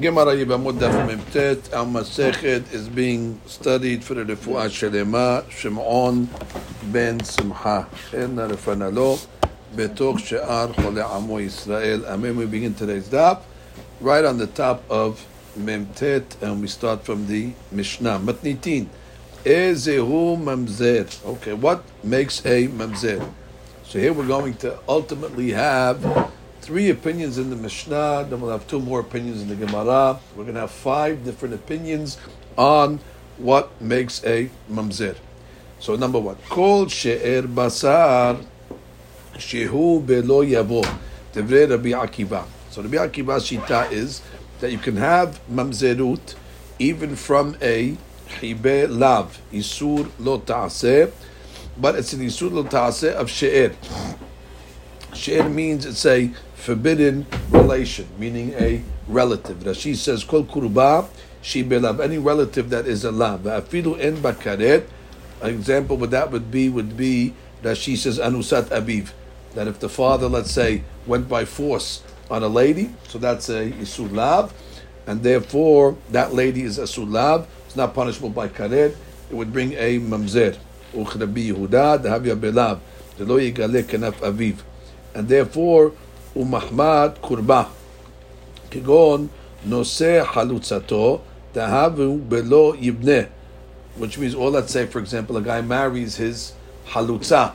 Gemara Yibamud Daf Memtet. Our Masechet is being studied for the Refuah Shelema Shimon ben Simcha. En Refana Lo Betok She'ar Chole Amo Yisrael. Amen. We begin today's daf right on the top of Memtet, and we start from the Mishnah. Matnitin. Ezehu Mamzer. Okay, what makes a Mamzer? So here we're going to ultimately have three opinions in the Mishnah, then we'll have two more opinions in the Gemara. We're going to have five different opinions on what makes a mamzer. So number one, kol she'er basar shehu belo yavo devrei Rabbi Akiva. So Rabbi Akiva's shita is that you can have mamzerut even from a hibe lav isur lo ta'aseh, but it's an isur lo ta'aseh of she'er. She'er means it's a forbidden relation, meaning a relative. Rashi says, Kol kuruba, she belav, any relative that is a lav. Afilu en bakaret, an example what that would be would be Rashi says, Anusat aviv, that if the father, let's say, went by force on a lady, so that's a isur lav, and therefore that lady is a sulav, it's not punishable by karet, it would bring a mamzer. Uchrabi Yehuda, Dahavya belav, the lo yigale kenaf aviv. And therefore, ומחמד קורבה, כגון נושא חלוצתו, תהבו בלא יבנה, which means, or let's say, for example, a guy marries his halutza.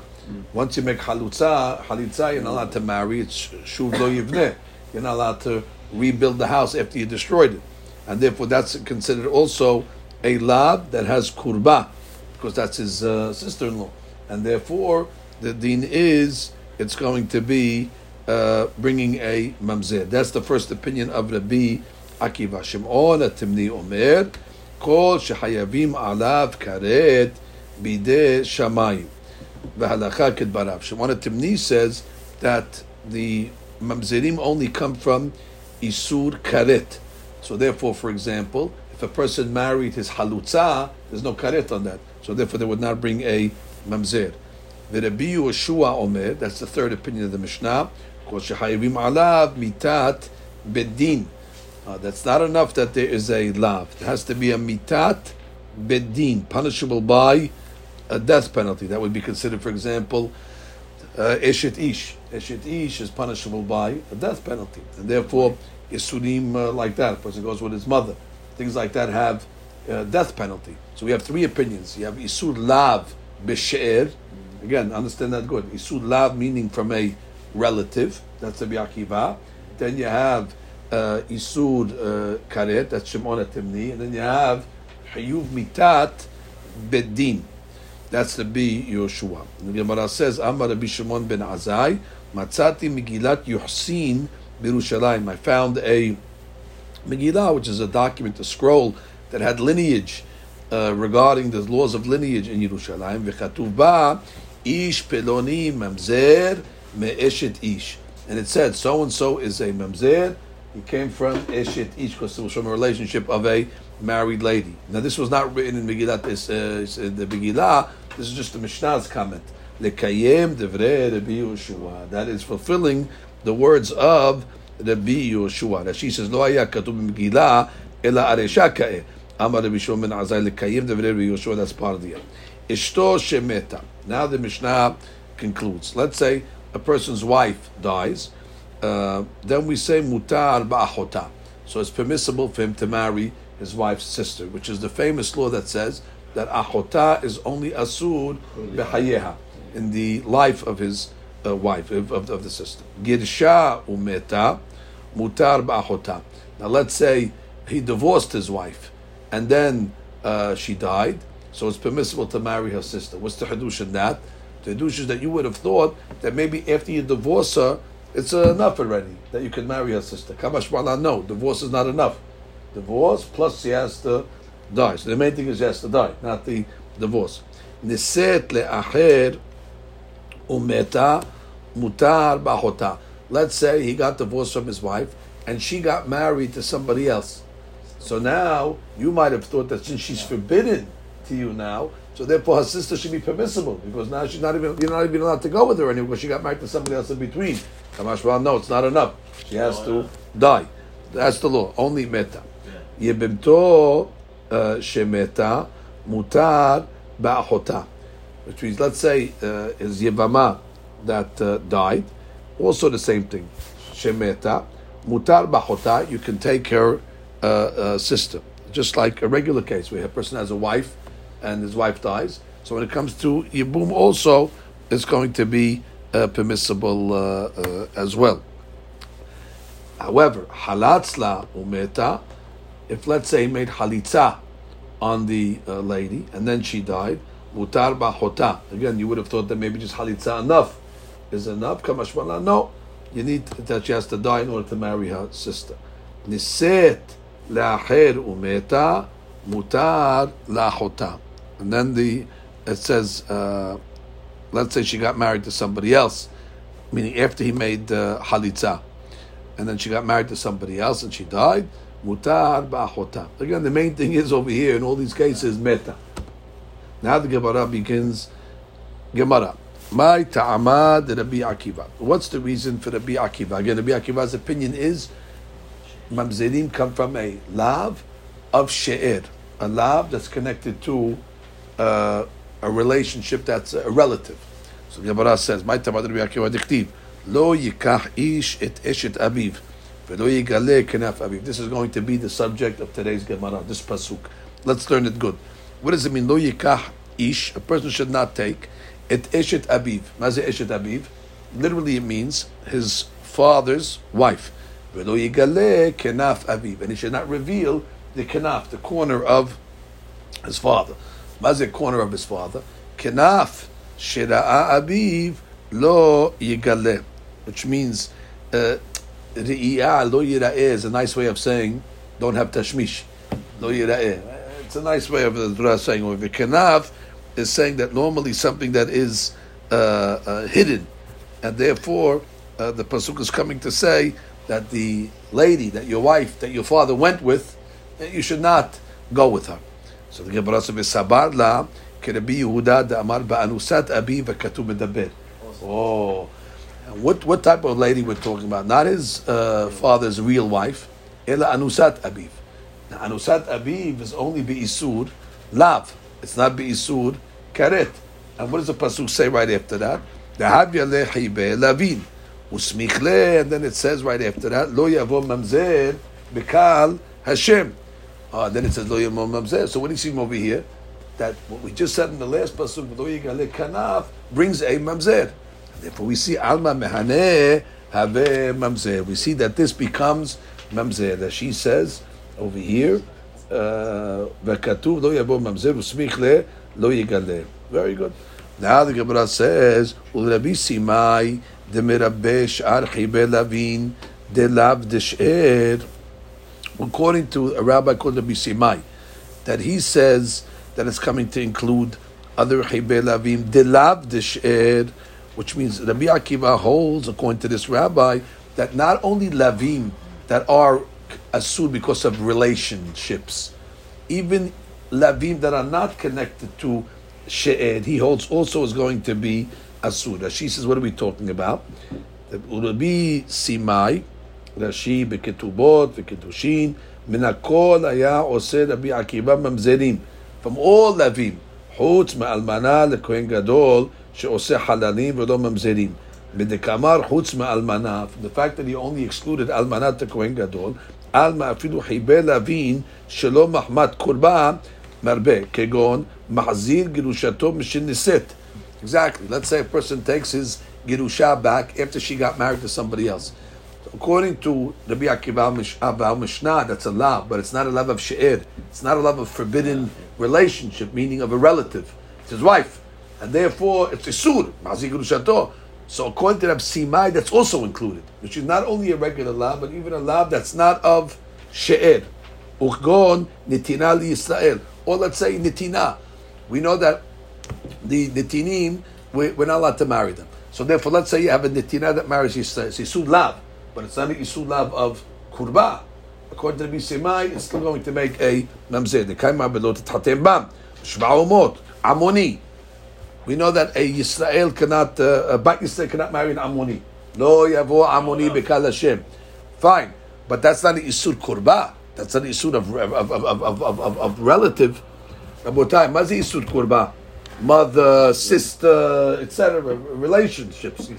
Once you make halutza, halitza, you're not allowed to marry. It's shuv lo yivne. You're not allowed to rebuild the house after you destroyed it, and therefore that's considered also a lab that has kurba, because that's his uh, sister-in-law, and therefore the din is it's going to be uh, bringing a mamzer. That's the first opinion of Rabbi Akiva. Shimon Atimni Omer, Kol Shehayavim Alav Karet Bide Shamayim. V'halacha Kedbarav. Shimon Atimni says that the mamzerim only come from Isur Karet. So therefore, for example, if a person married his halutza, there's no karet on that. So therefore, they would not bring a mamzer. The Rabbi Yeshua Omer, that's the third opinion of the Mishnah, Uh, that's not enough that there is a lav. It has to be a mitat bedin, punishable by a death penalty. That would be considered, for example, uh, ish. Eshet ish is punishable by a death penalty, and therefore isurim uh, like that. A person goes with his mother. Things like that have uh, death penalty. So we have three opinions. You have isur lav b'she'er. Again, understand that good. Isur lav meaning from a relative, that's Rabbi Akiva. Then you have uh, Isud uh, Karet, that's Shimon Atimni. And then you have Hayuv Mitat Bedin, that's the B Yoshua. The Gemara says, Amar Rabbi Shimon ben Azai, Matzati Megillat Yuhsin Birushalayim. I found a Megillah, which is a document, a scroll that had lineage uh, regarding the laws of lineage in Yerushalayim. V'chatuv ba, Ish Peloni Mamzer Me'eshet Ish. And it said, so and so is a Mamzer. He came from Eshet Ish because it was from a relationship of a married lady. Now, this was not written in Megillah, this, uh, the Megillah. This is just the Mishnah's comment. Lekayem devrei Rabbi Yehoshua. That is fulfilling the words of Rabbi Yehoshua. That she says, Lo haya katub Megillah ela aresha ka'eh. Amar Rabbi Shimon ben Azai lekayem devrei Rabbi Yehoshua. That's part of the Ishto shemeta. Now the Mishnah concludes. Let's say a person's wife dies, uh, then we say mutar ba'achota. So it's permissible for him to marry his wife's sister, which is the famous law that says that achota is only asud behayeha in the life of his uh, wife of, of, of, the sister. Girsha umeta mutar ba'achota. Now let's say he divorced his wife and then uh, she died, so it's permissible to marry her sister. What's the hadush in that? The hadush is that you would have thought that maybe after you divorce her, it's enough already that you can marry her sister. Kamash no, divorce is not enough. Divorce plus she has to die. So the main thing is she has to die, not the divorce. Niset le'acher umeta mutar ba'chota. Let's say he got divorced from his wife and she got married to somebody else. So now you might have thought that since she's forbidden to you now, so therefore her sister should be permissible because now she's not even you're not even allowed to go with her anymore because she got married to somebody else in between. Kamash well, no, it's not enough. She has to die. That's the law. Only meta. Yebimto uh, shemeta mutar ba'achota. Which means, let's say, uh, is Yevama that uh, died. Also the same thing. Shemeta mutar ba'achota. You can take her uh, uh, sister. Just like a regular case where a person has a wife and his wife dies. So when it comes to Yibum also, it's going to be uh, permissible uh, uh, as well. However, halatzla umeta, if let's say he made halitza on the uh, lady and then she died, mutar ba'chota. Again, you would have thought that maybe just halitza enough is enough. Kamashmala, no. You need that she has to die in order to marry her sister. Niset la'acher umeta, mutar la'chota. And then the it says, uh, let's say she got married to somebody else, meaning after he made uh, halitza, and then she got married to somebody else and she died. Mutar ba'achota. Again, the main thing is over here in all these cases meta. Now the Gemara begins. Gemara. My ta'amad Rabbi Akiva. What's the reason for Rabbi Akiva? Again, Rabbi Akiva's opinion is mamzerim come from a lav of she'er, a lav that's connected to uh, a relationship that's a relative. So Gemara says, "My tamad Rabbi Akiva diktiv lo yikach ish et eshet aviv velo yigale kenaf aviv." This is going to be the subject of today's Gemara. This pasuk. Let's learn it good. What does it mean? Lo yikach ish. A person should not take et eshet aviv. Maze eshet aviv. Literally, it means his father's wife. Velo yigale kenaf aviv, and he should not reveal the kenaf, the corner of his father. Mazik corner of his father. Kenaf shira'a abiv lo yigale, which means uh, ri'iyah lo yira'eh is a nice way of saying don't have tashmish. Lo yira'eh. It's a nice way of the Torah saying, kenaf is saying that normally something that is uh, uh, hidden, and therefore uh, the pasuk is coming to say that the lady, that your wife, that your father went with, you should not go with her. So the Gemara says, "Sabar la kerbi Yehuda da'amar ba'anusat abi v'katu medaber." Oh, what what type of lady we're talking about? Not his uh, father's real wife, ela anusat abiv. Now, anusat abiv is only be'isur lav. It's not be'isur karet. And what does the pasuk say right after that? Dahav yalechi be'lavin usmichle, and then it says right after that, lo yavo mamzer mikal Hashem. Uh, then it says lo mamzer. So what do you see over here? That what we just said in the last pasuk, lo yigale kanaf, brings a mamzer. Therefore, we see alma mehane have mamzer. We see that this becomes mamzer. That she says over here, lo yavo mamzer usmich le lo yigale. Very good. Now the Gemara says, "Ulabi simai demirabesh archibe lavin de lav desher." According to a rabbi called Rabbi Simai, that he says that it's coming to include other chibe lavim de lav desher, which means Rabbi Akiva holds, according to this rabbi, that not only lavim that are asud because of relationships, even lavim that are not connected to she'ed, he holds also is going to be asur. She says, what are we talking about? The Urabi simai, Rashi beketubot v'ketushin, מן הכל היה עושה רבי עקיבא ממזרים. From all lavim, חוץ מאלמנה לכהן גדול, שעושה חללים ולא ממזרים. מדקאמר חוץ מאלמנה, the fact that he only excluded אלמנה to כהן גדול, עלמא אפילו חיבל להבין שלא מחמת קורבן מרבה, כגון מחזיר גירושתו משנישאת. Exactly. Let's say a person takes his girusha back after she got married to somebody else. According to Rabbi Akiva Mishnah, that's a love, but it's not a love of she'er. It's not a love of forbidden relationship, meaning of a relative. It's his wife. And therefore, it's a sur, mazi girushato. So according to Rabbi Simai, that's also included, which is not only a regular love, but even a love that's not of she'er. Uchgon nitina li Yisrael. Or let's say nitina. We know that the nitinim, we, we're not allowed to marry them. So therefore, let's say you have a nitina that marries Yisrael. It's Yisud Lav, but it's not a Yisud Lav of Kurba. According to the Bisimai, it's still going to make a mamzer. The kaima belot tatem bam, shvaumot, amoni. We know that a Yisrael cannot, uh, a Bat Yisrael cannot marry an Ammoni. Lo yavo Ammoni bekal Hashem. Fine. but that's not an isur kurba. That's not an isur of of of of of, of, of relative. Rabotai, mazi isur kurba, mother, sister, etc. Relationships.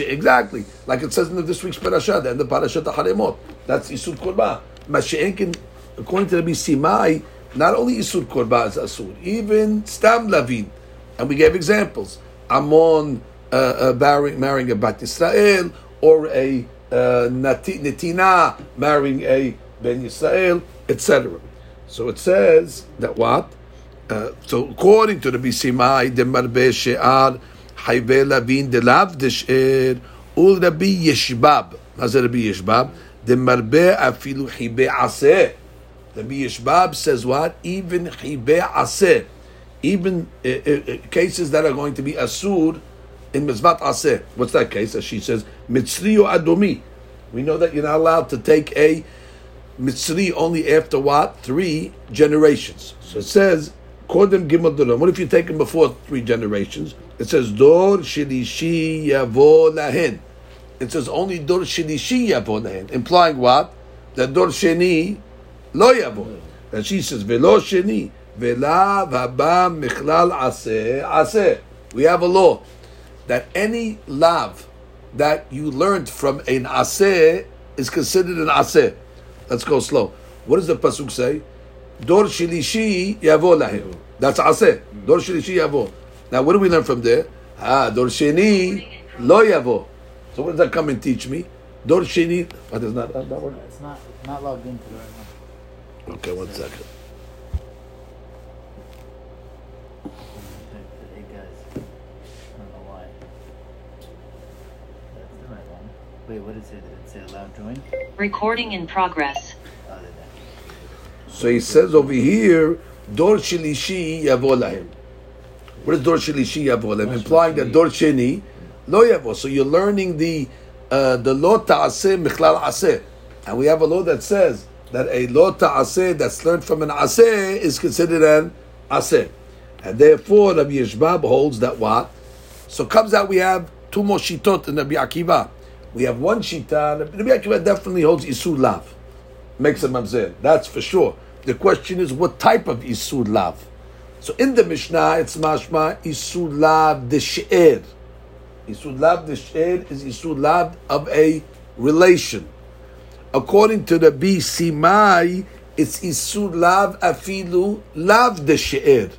Exactly, like it says in this week's parasha, the end of parasha Haremot. That's isur kurba. Mashiach, according to Rabbi Simai, not only isur kurba is asur, even stam lavin, and we gave examples. Amon uh, uh, marrying, marrying a bat Israel or a uh, netina marrying a ben Yisrael, etc. So it says that what? Uh, so according to the Bisimai, the marbe she'ar hayve lavin de lav desher ul Rabbi Yeshbab. The marbe afilu hibe aseh. Rabbi Yeshbab says what? Even hibe aseh. Even uh, uh, cases that are going to be asur in Mizvat Aseh. What's that case? As she says, Mitzri or Adomi. We know that you're not allowed to take a Mitzri only after what? Three generations. So it says, Kodem Gimel. What if you take him before three generations? It says, Dor Shilishi Yavo Lahen. It says only Dor Shilishi Yavo Lahen. Implying what? That Dor Sheni Lo Yavo. And she says, Velo Sheni. Velav Haba Michlal Aseh Aseh. We have a law that any lav that you learned from an aseh is considered an aseh. Let's go slow. What does the pasuk say? Dor shilishi yavo lahim. That's aseh. Dor shilishi yavo. Now, what do we learn from there? Ah, dor sheni lo yavo. So, what does that come and teach me? Dor sheni. What is not that word? It's not not logged into the right one. Okay, one second. Wait, what did it? Did it say allow join? Recording in progress. So he says over here, Dor Shilishi Yavo What is Dor Shilishi Yavo Implying that Dor Sheni Lo Yavo. So you're learning the uh, the Lo Ta'aseh Michlal Aseh. And we have a law that says that a Lo Ta'aseh that's learned from an Aseh is considered an Aseh. And therefore, Rabbi Yeshbab holds that what? So comes out we have two more shitot in Rabbi Akiva. We have one shita. Rabbi Akiva definitely holds isur lav, makes a mamzer. That's for sure. The question is what type of isur lav. So in the Mishnah, it's mashma isur lav de she'er. Isur lav de she'er is isur lav of a relation. According to the B Simai, it's isur lav afilu lav de she'er.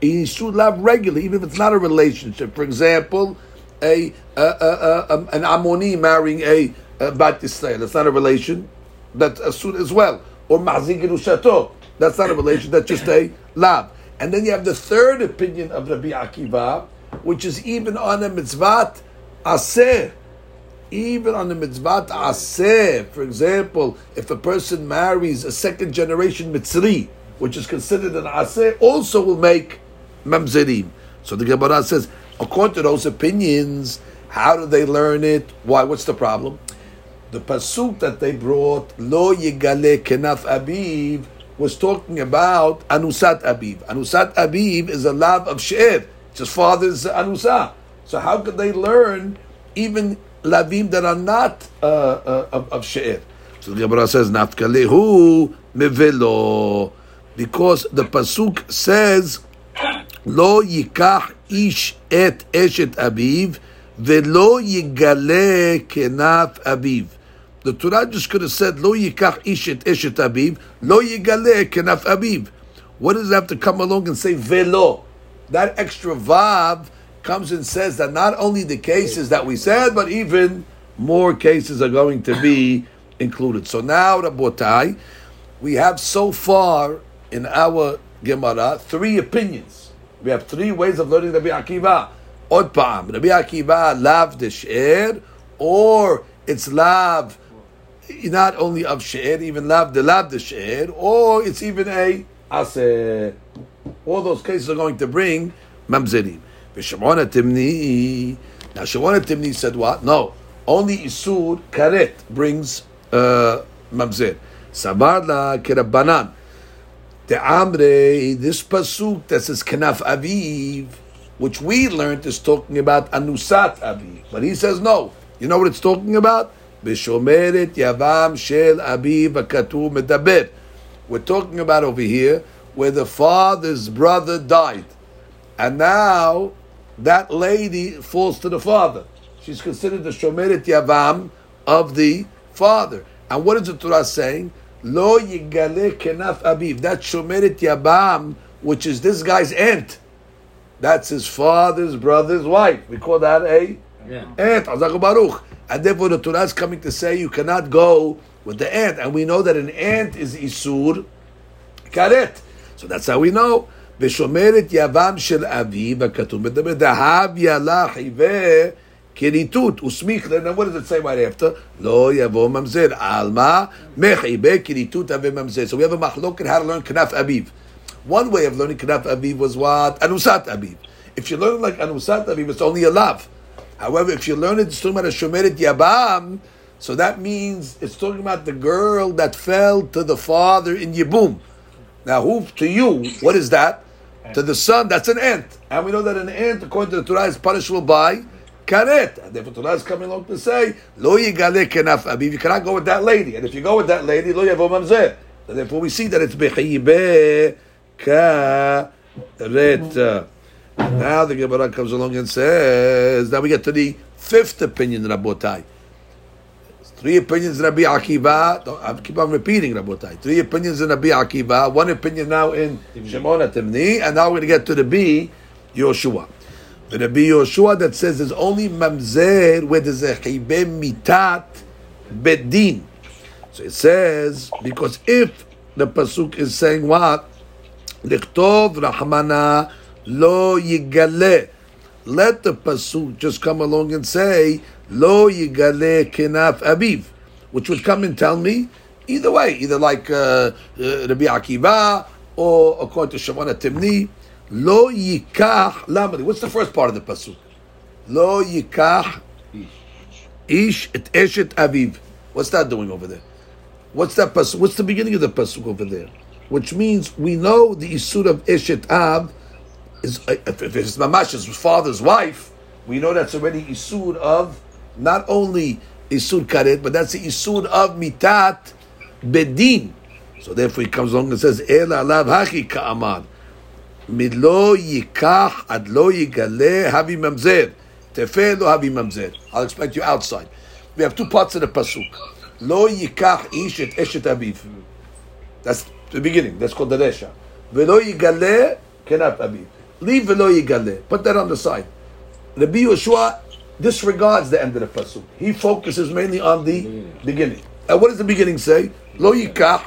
Isur lav regularly, even if it's not a relationship. For example, a, a, a, a an Ammoni marrying a, a Bat Yisrael. That's not a relation. That's a suit as well. Or Mahzik. That's not a relation. That's just a lab. And then you have the third opinion of Rabbi Akiva, which is even on a mitzvah aseh. Even on the mitzvah aseh, for example, if a person marries a second generation mitzri, which is considered an aseh, also will make mamzerim. So the Gemara says according to those opinions, how do they learn it? Why? What's the problem? The pasuk that they brought, Lo Yigale Kenaf Abiv, was talking about Anusat Abiv. Anusat Abiv is a love of She'er. It's his father's Anusa. So how could they learn even lavim that are not uh, uh, of, of She'er? So the Gemara says, Nafkalehu mevelo. Because the pasuk says, Lo yikach ish et eshet aviv, velo yigale kenaf aviv. The Torah just could have said, Lo yikach ish et eshet aviv, lo yigale kenaf aviv. What does it have to come along and say velo? That extra vav comes and says that not only the cases that we said, but even more cases are going to be included. So now, Rabotai, we have so far in our Gemara three opinions. We have three ways of learning Rabbi Akiva. Od pa'am. Rabbi Akiva lav de she'er, or it's lav not only of she'er, even lav de lav de she'er, or it's even a aseh. All those cases are going to bring mamzerim. V'Shimon Atimni. Now Shimon Atimni said what? No. Only isur karet brings uh, mamzer. Sabar la kerabanan. The Amre, this pasuk that says Kanaf Aviv, which we learned is talking about Anusat Aviv. But he says no. You know what it's talking about? בשומרת יבם של אביו הכתוב מדבר. We're talking about over here where the father's brother died. And now that lady falls to the father. She's considered the Shomeret Yavam of the father. And what is the Torah saying? Lo yigale kenaf abiv. That Shomeret Yavam, which is this guy's aunt. That's his father's brother's wife. We call that a Yeah. aunt. Azak Baruch. And therefore the Torah is coming to say you cannot go with the aunt. And we know that an aunt is Isur karet. So that's how we know. ושומרת יבם של אביו, הכתוב מדבר, דהב ילה חיווה כריתות, וסמיך, then what does it say right after? לא יבוא ממזר. על מה? מחיבה כריתות הווה ממזר. So we have a מחלוקת how to learn כנף אביו. One way of learning כנף אביו was what? אנוסת אביו. If you learn like אנוסת אביו, it's only a lav. However, if you learn it, it's talking about a shomeret yabam, so that means it's talking about the girl that fell to the father in Yibum. Now, who to you? What is that? To the son, that's an ant, and we know that an ant, according to the Torah, is punishable by karet. And therefore, Torah is coming along to say, "Lo yigale kenaf abiv." You cannot go with that lady, and if you go with that lady, lo yavo mamzer. So therefore, we see that it's bechibe karet. Uh, now the Gemara comes along and says, now we get to the fifth opinion, Rabotai. Three opinions, Rabbi Akiva. I keep on repeating, Rabotai. Three opinions in Rabbi Akiva. One opinion now in Shimon Timni, and now we're going to get to the B, Yoshua. The Rabbi Yoshua that says there's only mamzer where there's a chibeh mitat bedin. So it says because if the pasuk is saying what, lichtov rahmana Lo yigale. Let the pasuk just come along and say Lo yigale kenaf aviv, which would come and tell me either way, either like uh, uh Rabbi Akiva or according to Shimon Atimni. Lo yikach lamadi. What's the first part of the pasuk? Lo yikach ish et eshet aviv. What's that doing over there? What's that pasuk? What's the beginning of the pasuk over there? Which means we know the isur of eshet av is uh, if, if it's mamash his father's wife, we know that's already isud of not only isud karet, but that's the isud of mitat bedin. So therefore, he comes along and says, "Ela alav haki ka'amad midlo yikach adlo yigale havi mamzer tefel havi mamzer." I'll expect you outside. We have two parts of the pasuk. Lo yikach ish et eshet aviv. That's the beginning. That's called the resha. Velo yigale kenat aviv. Leave velo yigale. Put that on the side. Rabbi Yeshua disregards the end of the pasuk. He focuses mainly on the beginning. And what does the beginning say? Lo yikach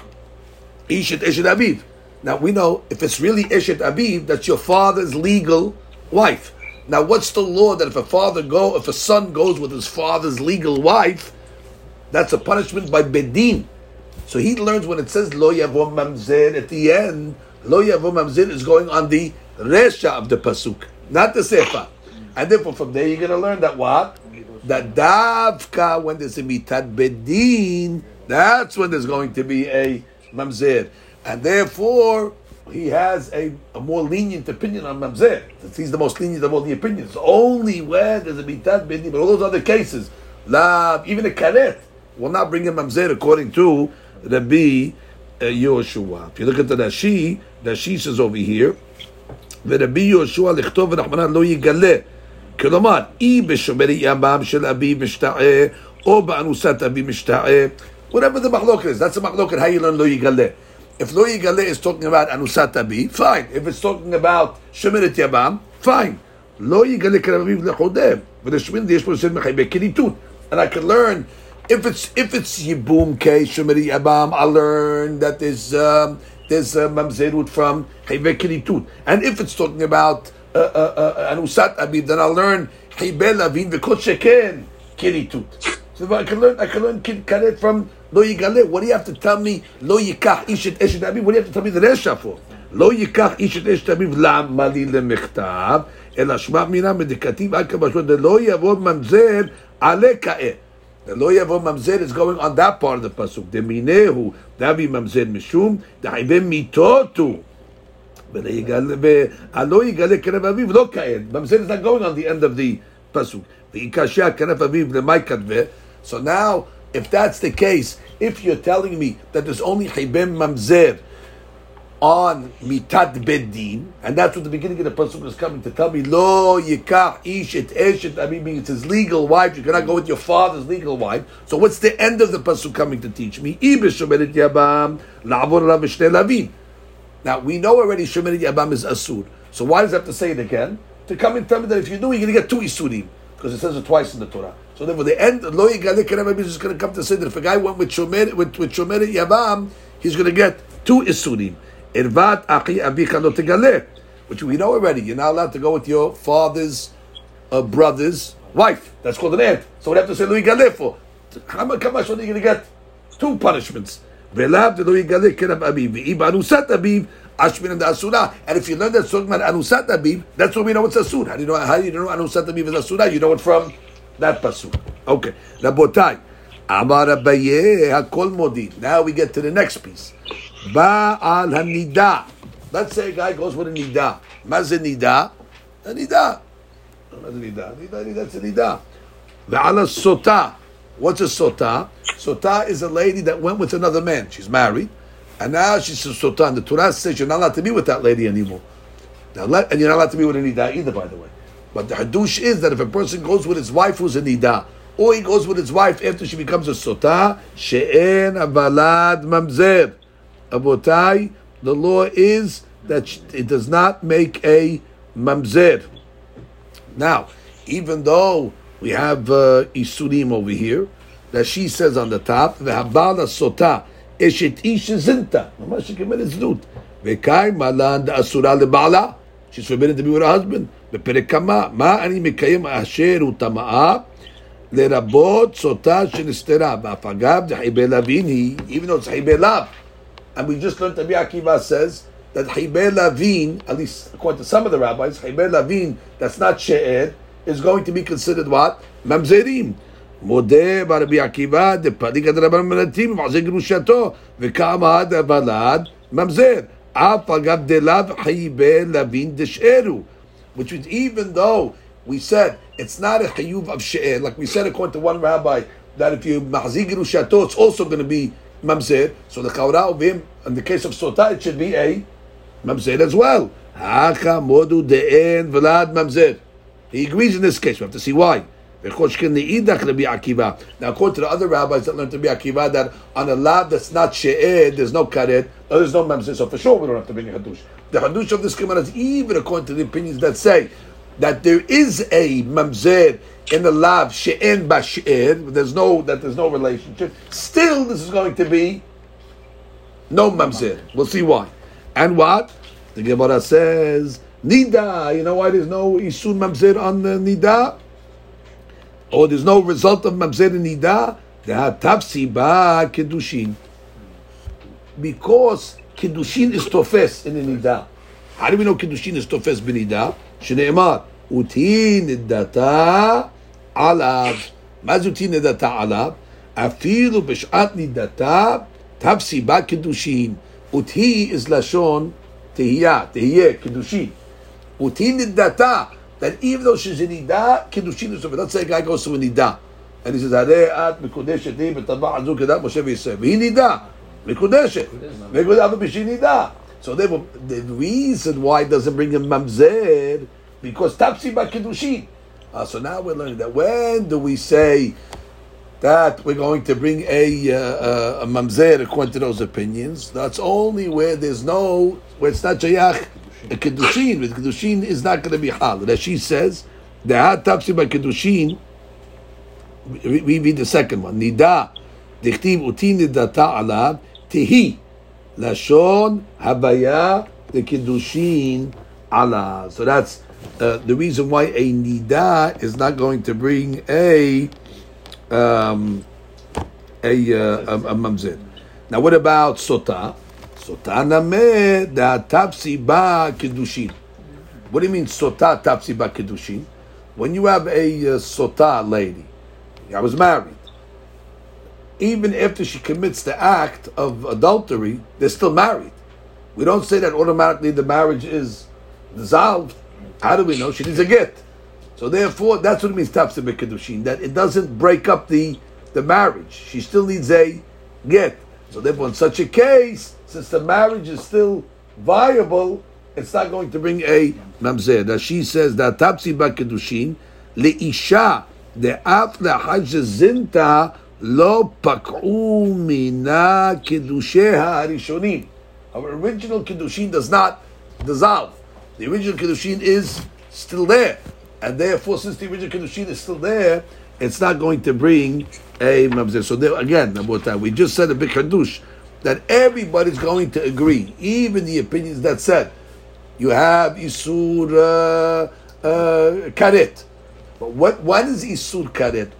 ishet eshet abib. Now we know if it's really eshet abib, that's your father's legal wife. Now what's the law that if a father go, if a son goes with his father's legal wife, that's a punishment by bedin. So he learns when it says lo yavo mamzer at the end. Lo yavo mamzer is going on the Resha of the Pasuk, not the Sefer. And therefore from there you're going to learn that what? That Davka, when there's a Mitat Bedin, that's when there's going to be a Mamzer. And therefore, he has a, a more lenient opinion on Mamzer. He's the most lenient of all the opinions. Only when there's a Mitat Bedin, but all those other cases, La, even a Karet, will not bring a Mamzer according to Rabbi uh, Yoshua. If you look at the Rashi, Rashi says over here, ורבי יהושע לכתוב ורחמנא לא יגלה. כלומר, אי בשומרי ימם של אביו משתעה, או באנוסת אביו משתעה, whatever the מחלוקת is, that's the מחלוקת, how you learn לא יגלה. If לא יגלה is talking about אנוסת אביו, fine. If it's talking about שומרת ימם, fine. לא יגלה כרב אביו לחודם, ולשמין יש פה לסד מחייבי כריתות. And I can learn, if it's if it's Yibum K Shemeri Yabam, I learn that there's um, there's uh, Mamzerut from Chayve Kiritut. And if it's talking about uh, uh, uh, Anusat Abib, then I'll learn Chaybe Lavin V'kot Sheken Kiritut. So if I can learn, I can learn Kid Karet from Lo Yigale. What do you have to tell me? Lo Yikach Ishet Eshet Abib. What do you have to tell me the Resha for? לא ייקח איש את אשת אביו למה לי למכתב, אלא שמע מינה מדכתיב עד כבשו דלא יבוא ממזר עלה כעת. דלא יבוא ממזר is going on that part of the pasuk. דמינהו דבי ממזר משום דחייבי מיתותו. והלא יגלה כנף אביו לא כעת. ממזר is not going on the end of the pasuk. ויקשה כנף אביו למאי כתבה. So now if that's the case, if you're telling me that there's only Hibim Mamzer on Mitat Beddin, and that's what the beginning of the Pasuk is coming to tell me, Lo Yikach Ish Et Eshet, I mean, it's his legal wife, you cannot go with your father's legal wife. So what's the end of the Pasuk coming to teach me? Now, we know already Shomeret Yabam is Asur. So why does it have to say it again? To come and tell me that if you do, you're going to get two Isurim. Because it says it twice in the Torah. So therefore, the end, Lo Yigalik Rabbi is going to come to say that if a guy went with Shomeret, with, with Yabam, he's going to get two Isurim. Irvat Achi Lo. Which we know already. You're not allowed to go with your father's uh, brother's wife. That's called an aunt. So we have to say Lo Yigaleh for. How much are you going to get? Two punishments. And if you learn that talking about Abiv, that's what we know it's Asur. How do you know? How do you know Anusat Abiv is Asura? You know it from that pasuk. Okay. Abaye Hakol Modi. Now we get to the next piece. Ba'al Hanida. Let's say a guy goes with a Nida. Maz a Nida? A Nida. Nida. Nida, that's a Nida. Ve'ala Sota. What's a Sota? Sota is a lady that went with another man. She's married. And now she's a Sota. And the Torah says you're not allowed to be with that lady anymore. Now, let, and you're not allowed to be with a Nida either, by the way. But the Hadush is that if a person goes with his wife who's a Nida, or he goes with his wife after she becomes a Sota, She'en Avalad Mamzer. Abotai, the law is that sh- it does not make a Mamzer. Now, even though we have uh, Isurim over here, that she says on the top, Ve'habala Sota, Eshet Ish Zinta, Mamash she committed Znut. Ve'kai Malan Asura Lebala, she's forbidden to be with her husband. בפרק כמה, מה אני מקיים אשר הוא טמאה, לרבות סוטה שנסתרה, ואף אגב דחיבי לוין היא, even though it's חיבי לאו, and we just learned Rabbi Akiva says that חיבי לוין, at least according to some of the rabbis, חיבי לוין, that's not she'er, is going to be considered what? ממזרים. מודה ברבי עקיבא דפליגא דרבנן מנתים ומעשה גרושתו וכמה דבלד ממזר אף אגב דלאו חיבי לוין דשארו which is even though we said it's not a chiyuv of she'er, like we said according to one rabbi, that if you mahzik gerushato, it's also going to be mamzer. So the kaura of him, in the case of sota, it should be a mamzer as well. Haka modu de'en v'lad mamzer. He agrees in this case. We have to see why. Now, according to the other rabbis that learned to be akiva, that on a lab that's not she'er, there's no karet, there's no mamzer, so for sure we don't have to bring a hadush. The hadush of this Gemara is even according to the opinions that say that there is a mamzer in the love she'en bashir, there's no that there's no relationship. Still, this is going to be no mamzer. We'll see why. And what the Gemara says, nida. You know why there's no isun mamzer on the nida, or there's no result of mamzer in nida. The tafsi ba kedushin, because kedushin is tofes in the nida. How do we know kedushin is tofes b'nida? Shneimar ותהי נדתה עליו. מה זה ותהי נדתה עליו? אפילו בשעת נידתה תפסי בה קידושין. ותהי is לשון תהייה, תהיה, קידושין. ותהי נדתה, that even though she's a נידה, קידושין is tofes. Let's say a guy goes to a נידה. And he says, הרי את מקודשת לי בטבע הזו כדת משה וישראל. והיא נידה, מקודשת. מקודשת, אבל בשביל נידה. So therefore, the reason why it doesn't bring him mamzer, because tapsi ba kiddushin. Uh, so now we're learning that when do we say that we're going to bring a, uh, uh, a mamzer according to those opinions? That's only where there's no, where it's not jayach, a kiddushin. With kiddushin is not going to be hal. That she says, the tapsi ba kiddushin, we read the second one. Nida, dichtiv uti nidata alav, tihi. Lashon Habaya the Kiddushin Allah. So that's uh, the reason why a Nida is not going to bring a um, a, uh, a, a. Now, what about Sota? Sota name da tapsi ba Kiddushin. What do you mean Sota tapsi ba Kiddushin? When you have a uh, Sota lady, I was married even after she commits the act of adultery, they're still married. We don't say that automatically the marriage is dissolved. How do we know? She needs a get. So therefore, that's what it means tapsi bekadushin, that it doesn't break up the the marriage. She still needs a get. So therefore, in such a case, since the marriage is still viable, it's not going to bring a mamzer. That she says that tapsi ba kedushin leisha de'af zinta lo pak'u mina kedusheh harishonim. Our original kedushin does not dissolve. The original kiddushin is still there, and therefore, since the original kiddushin is still there, it's not going to bring a mamzer. So there, again, about that, we just said a big kiddush that everybody's going to agree, even the opinions that said you have isur uh, uh, karet. But what what is isur karet?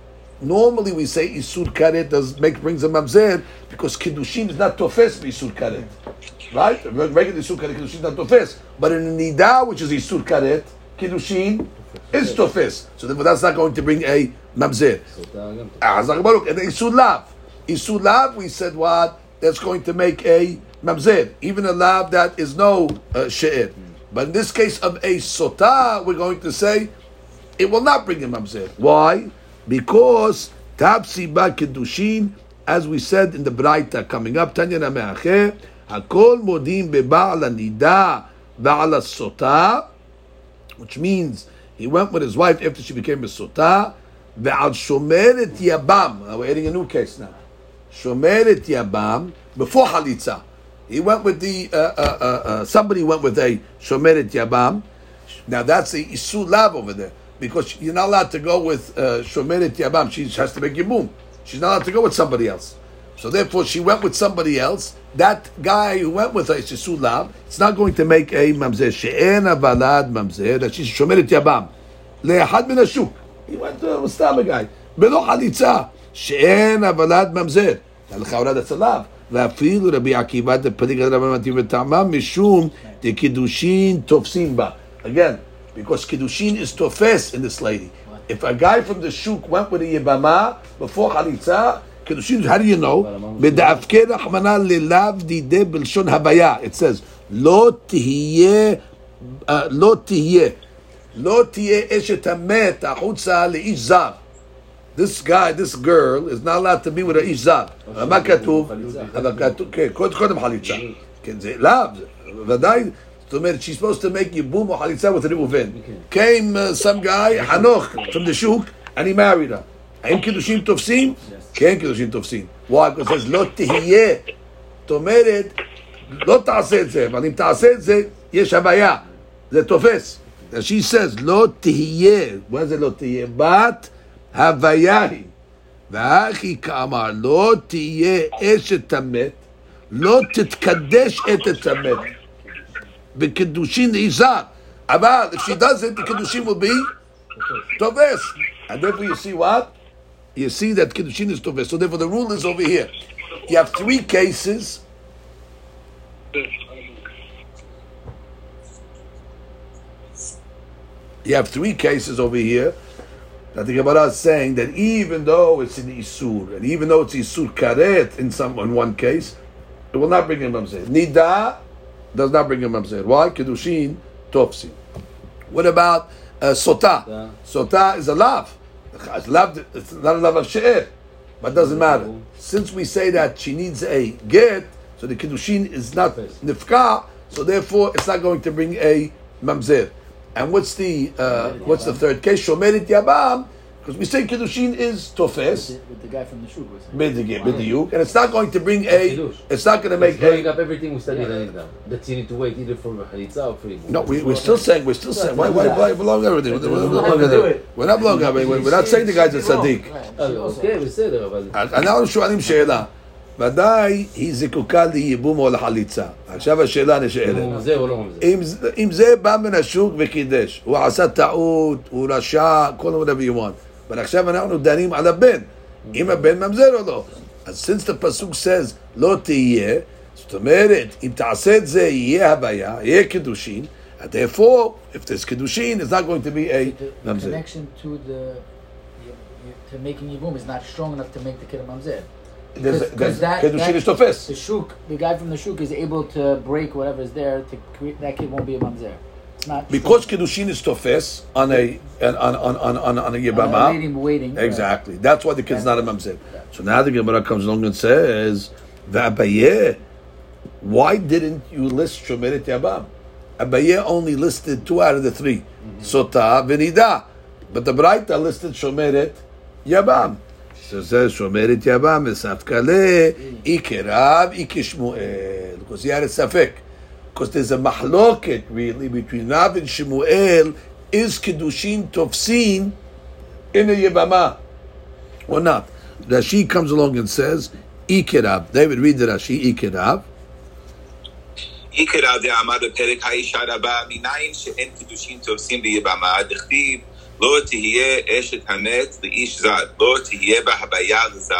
Normally we say isur karet does make brings a mamzer because kiddushin is not tofes isur karet, right? Regular isur karet kiddushin is not tofes, but in nida which is isur karet, kiddushin is tofes. So that's not going to bring a mamzer. Baruch and isur lav. Isur lav we said what? That's going to make a mamzer, even a lav that is no uh, she'er. But in this case of a sota, we're going to say it will not bring a mamzer. Why? Because tapsi ba kedushin, as we said in the Braita coming up, Tanya Nameacher, hakol modim beba'al nida ba'al sota, which means he went with his wife after she became a sota, ve'al shomeret yabam. Now we're adding a new case now. Shomeret Yabam before Halitza. He went with the uh, uh, uh, uh, somebody went with a Shomeret Yabam. Now that's the Isu Lav over there because you're not allowed to go with uh, Shomeret Yabam. She has to make Yibum. She's not allowed to go with somebody else. So therefore, she went with somebody else. That guy who went with her is Isu Lav. It's not going to make a mamzer. She'en avalad mamzer. That she's Shomeret Yabam. Le'ahad min hashuk. He went to with a guy. Belo Halitza. שאין הבלת ממזר. לכאורה that's עליו. ואפילו רבי עקיבא דפליג על רבי מתאים וטעמם משום דקידושין תופסים בה. Again, because kiddushin is tofes in this lady. If a guy from the shuk went with a yibama before chalitza, kiddushin, how do you know? בדאבקי רחמנא ללאו דידי בלשון הוויה. It says, לא תהיה, לא תהיה, לא תהיה אשת המת החוצה לאיש זר. this guy, this girl, is not allowed to be with a איש זר. מה כתוב? אבל כתוב, כן, קודם חליצה. כן, זה לאו, ודאי, זאת אומרת, she's supposed to make ייבום או חליצה with ראובן. came uh, some guy, חנוך, from the שוק, and he married her. האם קידושים תופסים? כן, קידושים תופסים. because it says לא תהיה. זאת אומרת, לא תעשה את זה, אבל אם תעשה את זה, יש הוויה. זה תופס. And she says, לא תהיה. מה זה לא תהיה? בת הוויה היא. והכי כאמר, לא תהיה אשת המת, לא תתקדש את המת. the Kedushin Isa. Aval, if she does it, the Kedushin will be Toves. And therefore you see what? You see that Kedushin is Toves. So therefore the rule is over here. You have three cases. You have three cases over here that the Gemara is saying that even though it's an Isur, and even though it's Isur Karet in some in one case, it will not bring him Nida does not bring him Mamzer. Why? Kedushin Tofsi. What about uh, Sota? Yeah. Sota is a lav. It's, it's not a lav of She'er, but it doesn't matter. Since we say that she needs a get, so the Kedushin is not Nifka, so therefore it's not going to bring a Mamzer. And what's the uh, what's the third case? Shomerit Yabam, because we say Kiddushin is Tofes, With the, with the guy from the shul was. Bidiyuk, Bidiyuk, and it's not going to bring a, Kiddush. it's not going to It's make a, up everything we studied in now. That you need to wait either for Halitza or for Ibum. no, we, we're still saying, we're still saying, why, why, why blowing everything? We're, we're, we're, we're, we're not blowing everything, we're, not saying the guy's a. אה, אוקיי, בסדר, אבל... אנחנו שואלים שאלה, ודאי היא זקוקה לייבום או לחליצה. עכשיו השאלה אם נשאלת. הוא ממזר או לא ממזר. אם, זה- אם זה בא מן השוק וקידש, הוא עשה טעות, הוא רשע, כל whatever you want. אבל עכשיו אנחנו דנים על הבן, אם הבן ממזר או לא. אז since the פסוק says לא תהיה, זאת אומרת, אם תעשה את זה, יהיה הבעיה, יהיה קידושין, and therefore, if there's קידושין, it's not going to be a The, the ממזר. connection to the to making yibum is not strong enough to make the kid a Because- that- that- shuk, the guy from the shuk is able to break whatever's there to create that kid won't be a mamzer. Not Because Kiddushin is tofes on a on on on on, on, a yibama. Waiting, waiting. Exactly. That's why the kid's not a mamzer. So now the Gemara comes along and says, "V'abaye, why didn't you list Shomeret Yabam? Abaye only listed two out of the 3 mm-hmm. Sota v'nida, but the Braita listed Shomeret Yabam. So it says Shomeret Yabam esafkale mm. ikerav ikishmuel because he had a safek Because there's a mahloket really between Rav and Shemuel. Is Kiddushin Tofsin in a Yebama or not? Rashi comes along and says, Ikerav. David, read the Rashi, Ikerav. עיקר דעמד בפרק האישה רבה, מניין שאין קידושין תופסים ביבמה, דכתיב לא תהיה אשת המת לאיש זר, לא תהיה בה הוויה לזר,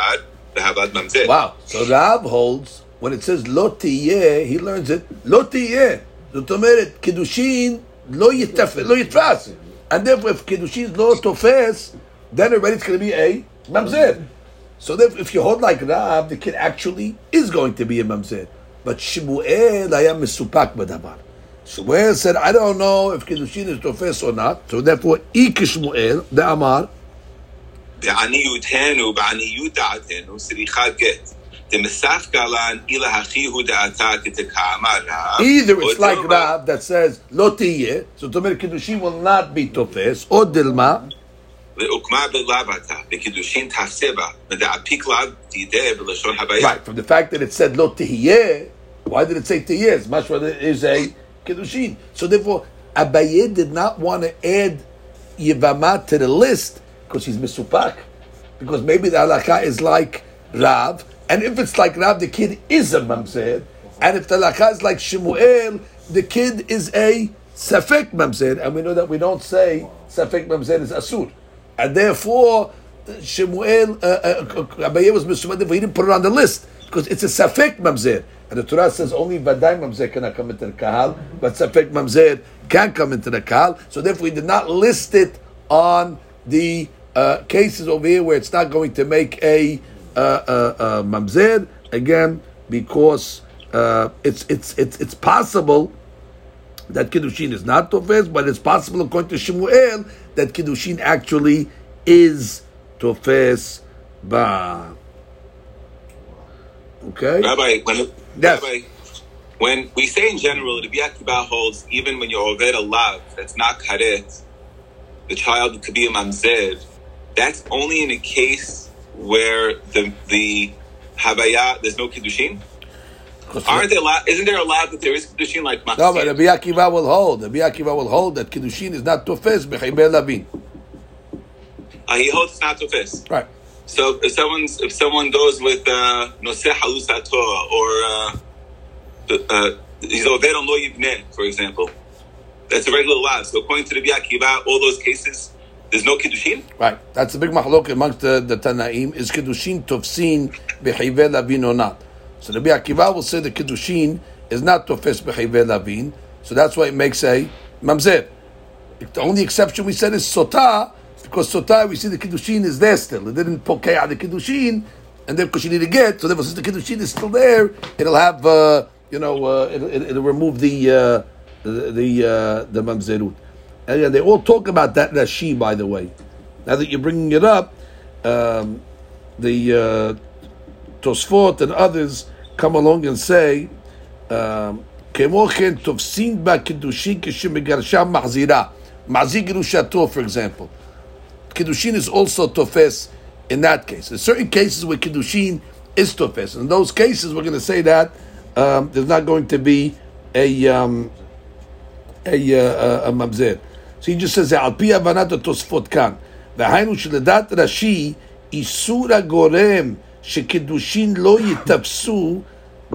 והבת ממזר. Wow. So Rav holds, when it says lo tiyeh, he learns it, lo tiyeh. זאת אומרת, קידושין לא יתפס, לא יתפס. And therefore, if קידושין לא תופס, then already it's going to be a mamzer. So therefore, if you hold like Rav, the kid actually is going to be a mamzer. But Shmuel היה מסופק בדבר. Shmuel said, I don't know if קידושין is תופס or not. So therefore, אי כשמואל, דאמר, בעניותנו, בעניות דעתנו, צריכה גט. Either it's like Rav that says lo tiye, so Tomer kedushin will not be tofes or dilma. Right from the fact that it said lo tiye, why did it say tiye? It's much rather is a kedushin. So therefore, Abaye did not want to add yivama to the list because he's misupak, because maybe the halakha is like Rav and if it's like Rav, the kid is a mamzer, and if the halakha is like Shemuel, the kid is a safek mamzer, and we know that we don't say safek mamzer is asur, and therefore Shemuel uh, uh, Abaye was he didn't put it on the list because it's a safek mamzer, and the Torah says only vaday mamzer cannot come into the kahal, but safek mamzer can come into the kahal. So therefore, he did not list it on the uh, cases over here where it's not going to make a uh, uh, uh, Uh, uh, uh, mamzer again because uh, it's it's it's it's possible that kiddushin is not tofes, but it's possible according to Shmuel that kiddushin actually is tofes ba. Okay. Rabbi, when, Yes. Rabbi, when we say in general, the Akiba holds even when you're over a love that's not karet, the child could be a mamzer. That's only in a case where the the havaya there's no kiddushin. Aren't there? Lot, isn't there a lot that there is kiddushin like No, but? Rabbi Akiva will hold. Rabbi Akiva will hold that kiddushin is not tofes b'chaybel lavin. Uh, he holds it's not to fist. Right. So if someone's if someone goes with uh, noseh halusato or uh, uh, he's on lo yivneh, for example, that's a regular law. So according to the Akiva, all those cases, there's no kiddushin. Right. That's a big machlok amongst the, the Tanaim. Is Kiddushin tofsin b'chayvel lavin or not? So Rabbi Akiva will say the Kiddushin is not tofes b'chayvel lavin. So that's why it makes a mamzer. The only exception we said is sota, because sota we see the Kiddushin is there still. It didn't poke out the Kiddushin, and then because you need to get, so therefore since the Kiddushin is still there, it'll have, uh, you know, uh, it'll, it'll remove the, uh, the, the, uh, the mamzerut. And they all talk about that Rashi, by the way. Now that you're bringing it up, um, the uh, Tosfot and others come along and say, um, for example. Kiddushin is also tofes in that case. There's certain cases where kiddushin is tofes. In those cases, we're going to say that um, there's not going to be a um, a, uh, a. So he just says, על פי הבנת התוספות כאן, והיינו שלדעת רש"י, איסור הגורם שקידושין לא ייתפסו,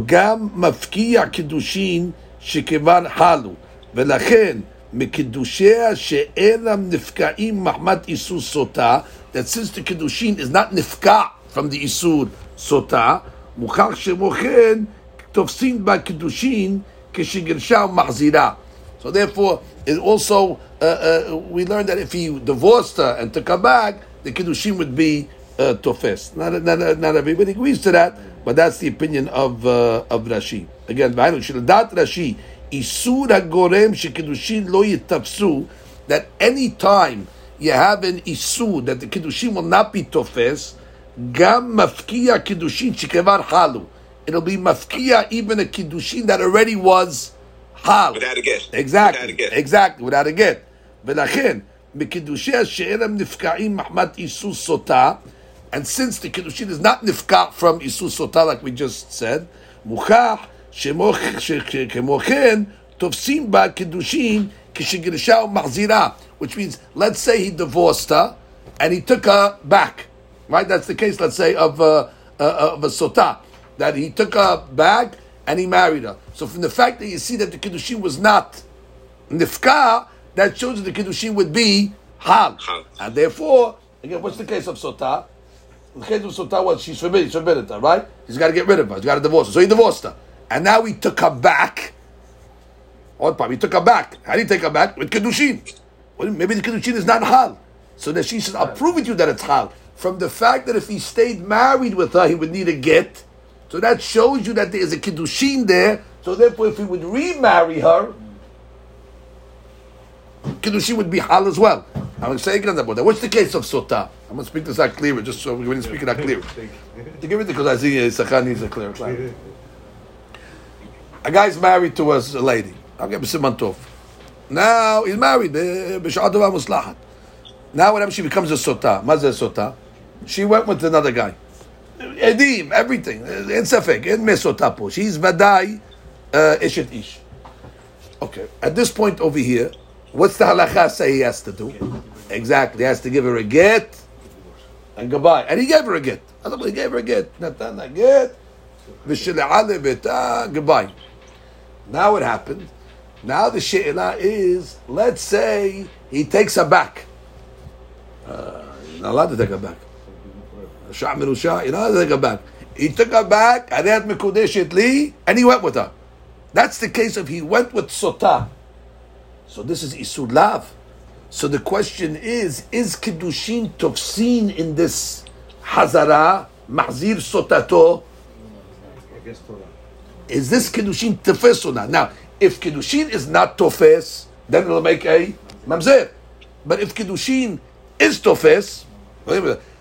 גם מפקיע קידושין שכבר חלו, ולכן מקידושיה שאינם נפקעים מחמת איסור סוטה, that since the קידושין is not נפקע from the איסור סוטה, מוכח שמו כן תופסין בה קידושין כשגרשה ומחזירה. So therefore, it also uh, uh, we learned that if he divorced her and took her back, the kiddushin would be uh, tofes. Not, not, not everybody agrees to that, but that's the opinion of, uh, of Rashi. Again, Shildat Rashi, Isur gorem Shekidushin Lo Yitafsu, that any time you have an Isur, that the kiddushin will not be tofes, Gam mafkia Kiddushin Shikevar Halu. It'll be mafkia even a Kiddushin that already was Hal. Without a get. Exactly. Without a get. Exactly. Without a get. ולכן, בקידושיה שאין הם נפקעים מחמת איסור סוטה, and since the קידושין is not נפקע from איסור סוטה, like we just said, מוכח שמו- ש- ש- כמו כן, תופסים בה קידושין כשגרשה ומחזירה, which means, let's say he divorced her, and he took her back, right? That's the case, let's say, of, uh, uh, of a sotah, that he took her back and he married her. So from the fact that you see that the kiddushin was not nifka, that shows the kiddushin would be hal, and therefore, again, what's the case of sotah? The case of sotah was she's forbidden, he's forbidden her, right? He's got to get rid of her. He's got to divorce her. So he divorced her, and now he took her back. What part? He took her back. How did he take her back? With kiddushin. Well, maybe the kiddushin is not hal. So that she says, "I'll prove it to you that it's hal." From the fact that if he stayed married with her, he would need a get. So that shows you that there is a kiddushin there. So therefore, if he would remarry her, Kiddushin would be hal as well. I'm saying on that board. What's the case of Sota? I'm going to speak this out clearer, just so we didn't speak it out clearer. to give it because I think Issachar needs a clear clarity. A guy's married to a lady. I'm going to Tov. Now he's married. Eh, B'sha'adova muslahat. Now whenever she becomes a Sota, Mazah Sota, she went with another guy. Edim, everything. Eh, in Safek, in Mesotapo. She's Vadai uh, eh, Ish. Okay, at this point over here, What's the halacha say he has to do? Exactly, he has to give her a get and goodbye. And he gave her a get. He gave her a get. Natan a get. Goodbye. Now it happened. Now the she'ila is, let's say he takes her back. Uh, not allowed to take her back. Shah minu shah, you're not allowed to take her back. He took her back, and he went with her. That's the case of he went with sotah. So this is Isur Lav. So the question is, is Kiddushin Tofsin in this Hazara, Mahzir Sotato? Is this Kiddushin Tefes or not? Now, if Kiddushin is not Tofes, then it'll make a Mamzer. But if Kiddushin is Tofes,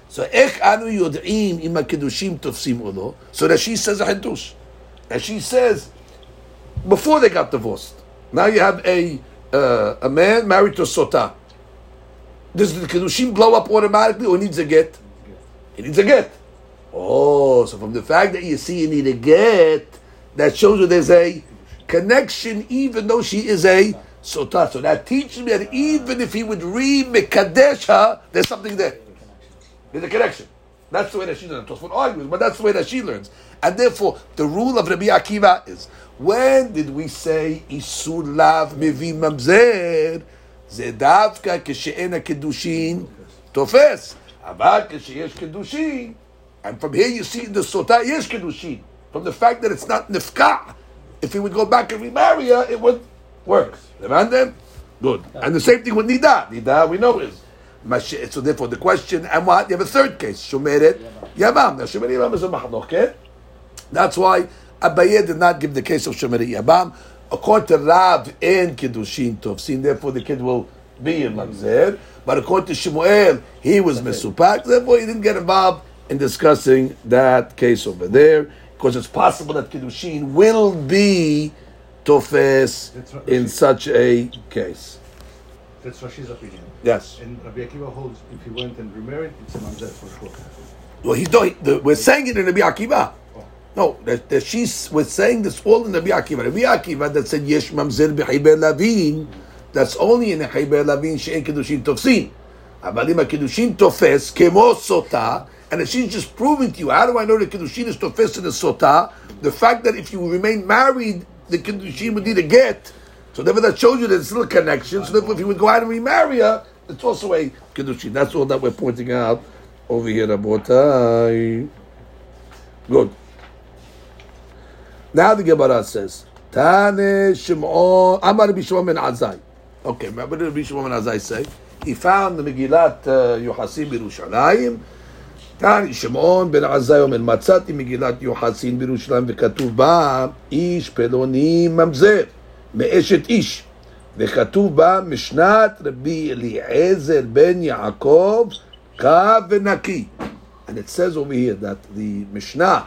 so איך אנו יודעים אם הקידושים תופסים או לא? So that she says a חידוש. And she says, before they got divorced, now you have a, uh, a man married to Sota. Does the Kedushin blow up automatically or needs a get? He needs a get. Oh, so from the fact that you see you need a get, that shows you there's a connection even though she is a Sota. So that teaches me that even if he would re-mekadesh her, there's something there. There's a connection. That's the way that she learns. Tosfot argues, but that's the way that she learns. And therefore, the rule of Rabbi Akiva is, when did we say Isur Lav Mevi Mamzer? זה דווקא כשאין הקידושין תופס. אבל כשיש קידושין, and from here you see in the סוטה יש קידושין. From the fact that it's not נפקע. If he would go back and remarry her, it would work. הבנתם? Good. And the same thing with נידה. נידה we know is. מש- So therefore the question, and what? You have a third case, שומרת יבם. Now שומרת יבם is a מחלוקת. That's why Abaye did not give the case of Shemari Yabam. According to Rav and Kiddushin Tovsin, therefore the kid will be in Mamzer. But according to Shemuel, he was Mesupak, therefore he didn't get involved in discussing that case over there. Because it's possible that Kiddushin will be Tofes right. in such a case. That's Rashi's opinion. Yes. And Rabbi Akiva holds if he went and remarried, it's a mamzer for sure. Well, he, he, the, we're saying it in Rabbi Akiva. No, that, that she's we're saying this all in Rabbi Akiva. Rabbi Akiva that said yesh mamzer b'chayber lavin. That's only in chayber lavin she'en kedushin tofsin. אבל אם הקידושין תופס כמו סוטה, and if she's just proving to you, how do I know the kiddushin is tofes in the sota? The fact that if you remain married, the kiddushin would need a get. So therefore that shows you that there's still a connection. So therefore if you would go out and remarry her, it's also a kiddushin. That's all that we're pointing out over here, Rabotai. Good. Now the Gemara says, Tane Shimon, Amar Rabbi Shimon ben Azai. Okay, remember what did Rabbi Shimon ben Azai say? He found the Megillat uh, Yohasim בירושלים. תני שמעון בן עזאי אומר, מצאתי מגילת יוחסין בירושלים וכתוב בה, איש פלוני ממזר. מאשת איש. וכתוב בה משנת רבי אליעזר בן יעקב קו ונקי. And it says over here that the Mishnah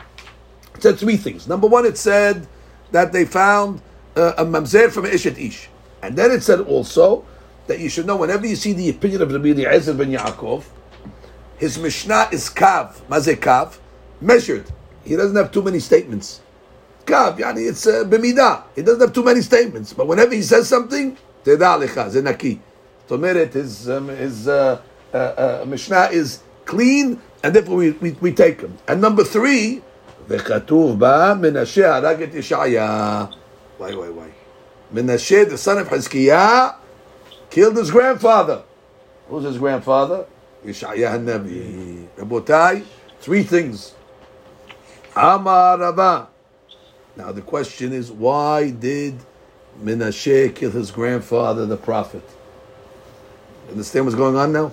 it said three things. Number one, it said that they found uh, a mamzer from Eshet Ish. And then it said also that you should know whenever you see the opinion of Rabbi Eliezer ben Yaakov, his Mishnah is kav, mazeh kav, measured. He doesn't have too many statements. Kav, yani it's uh, b'midah. He doesn't have too many statements. But whenever he says something, teda lecha, zenaki. Tomeret, his, um, his uh, uh, uh, Mishnah is clean, and therefore we, we, we take him. And number three, וכתוב בה, מנשה הרג את ישעיה. Why, why, why? Menashe, the son of Hizkiah, killed his grandfather. Who's his grandfather? Yeshaya Hanabi. Rabotai, three things. Amar Rabba. Now the question is, why did Menashe kill his grandfather, the prophet? Understand what's going on now?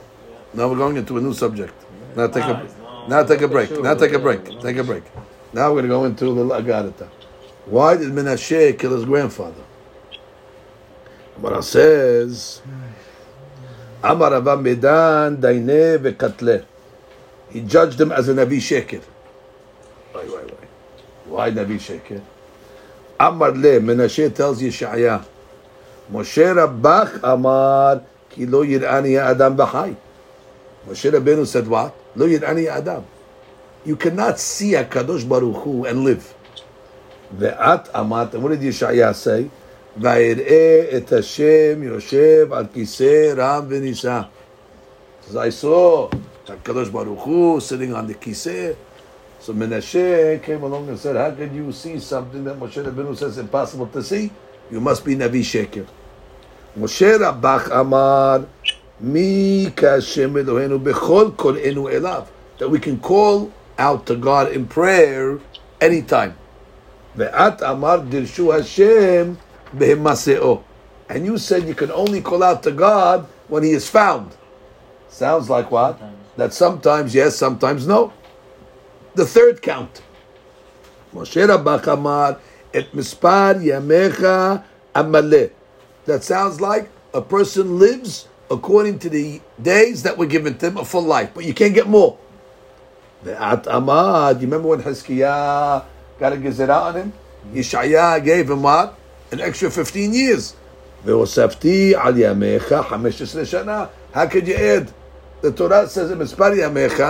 Now we're going into a new subject. Now take a, now take a break. Now take a break. Take a break. Now we're going to go into a little. Why did Menashe kill his grandfather? Gemara says, Amar Rabba Medan Daine Vekatle. He judged him as a Navi Sheker. Why, why, why? Why Navi Sheker? Amar Le, Menashe tells Yeshaya, Moshe Rabbach Amar, Ki lo yir'ani Adam b'chai. Moshe Rabbeinu said what? Lo yir'ani Adam. You cannot see a Kadosh Baruch Hu and live. The At Amat, and what did Yeshaya say? Va'ir'e et Hashem Yoshev al kiseh ram v'nisa. Says, I saw Kadosh Baruch Hu sitting on the kiseh. So Menashe came along and said, how can you see something that Moshe Rabbeinu says impossible to see? You must be Navi Sheker. Moshe Rabbach Amar, Mi Kashem Eloheinu Bechol Kolenu Elav. That we can call out to God in prayer anytime. Ve'at Amar dirshu Hashem behimaseo. And you said you can only call out to God when He is found. Sounds like what? That sometimes yes, sometimes no. The third count. Moshe Rabbach Amar et mispar yamecha amale. That sounds like a person lives according to the days that were given to him, a full life, but you can't get more. Ve'at Amar, do you remember when Hezekiah got a gezerah on him? Yeshaya gave him what? An extra 15 years. והוספתי על ימיך 15 שנה. How could you add? The Torah says in מספר ימיך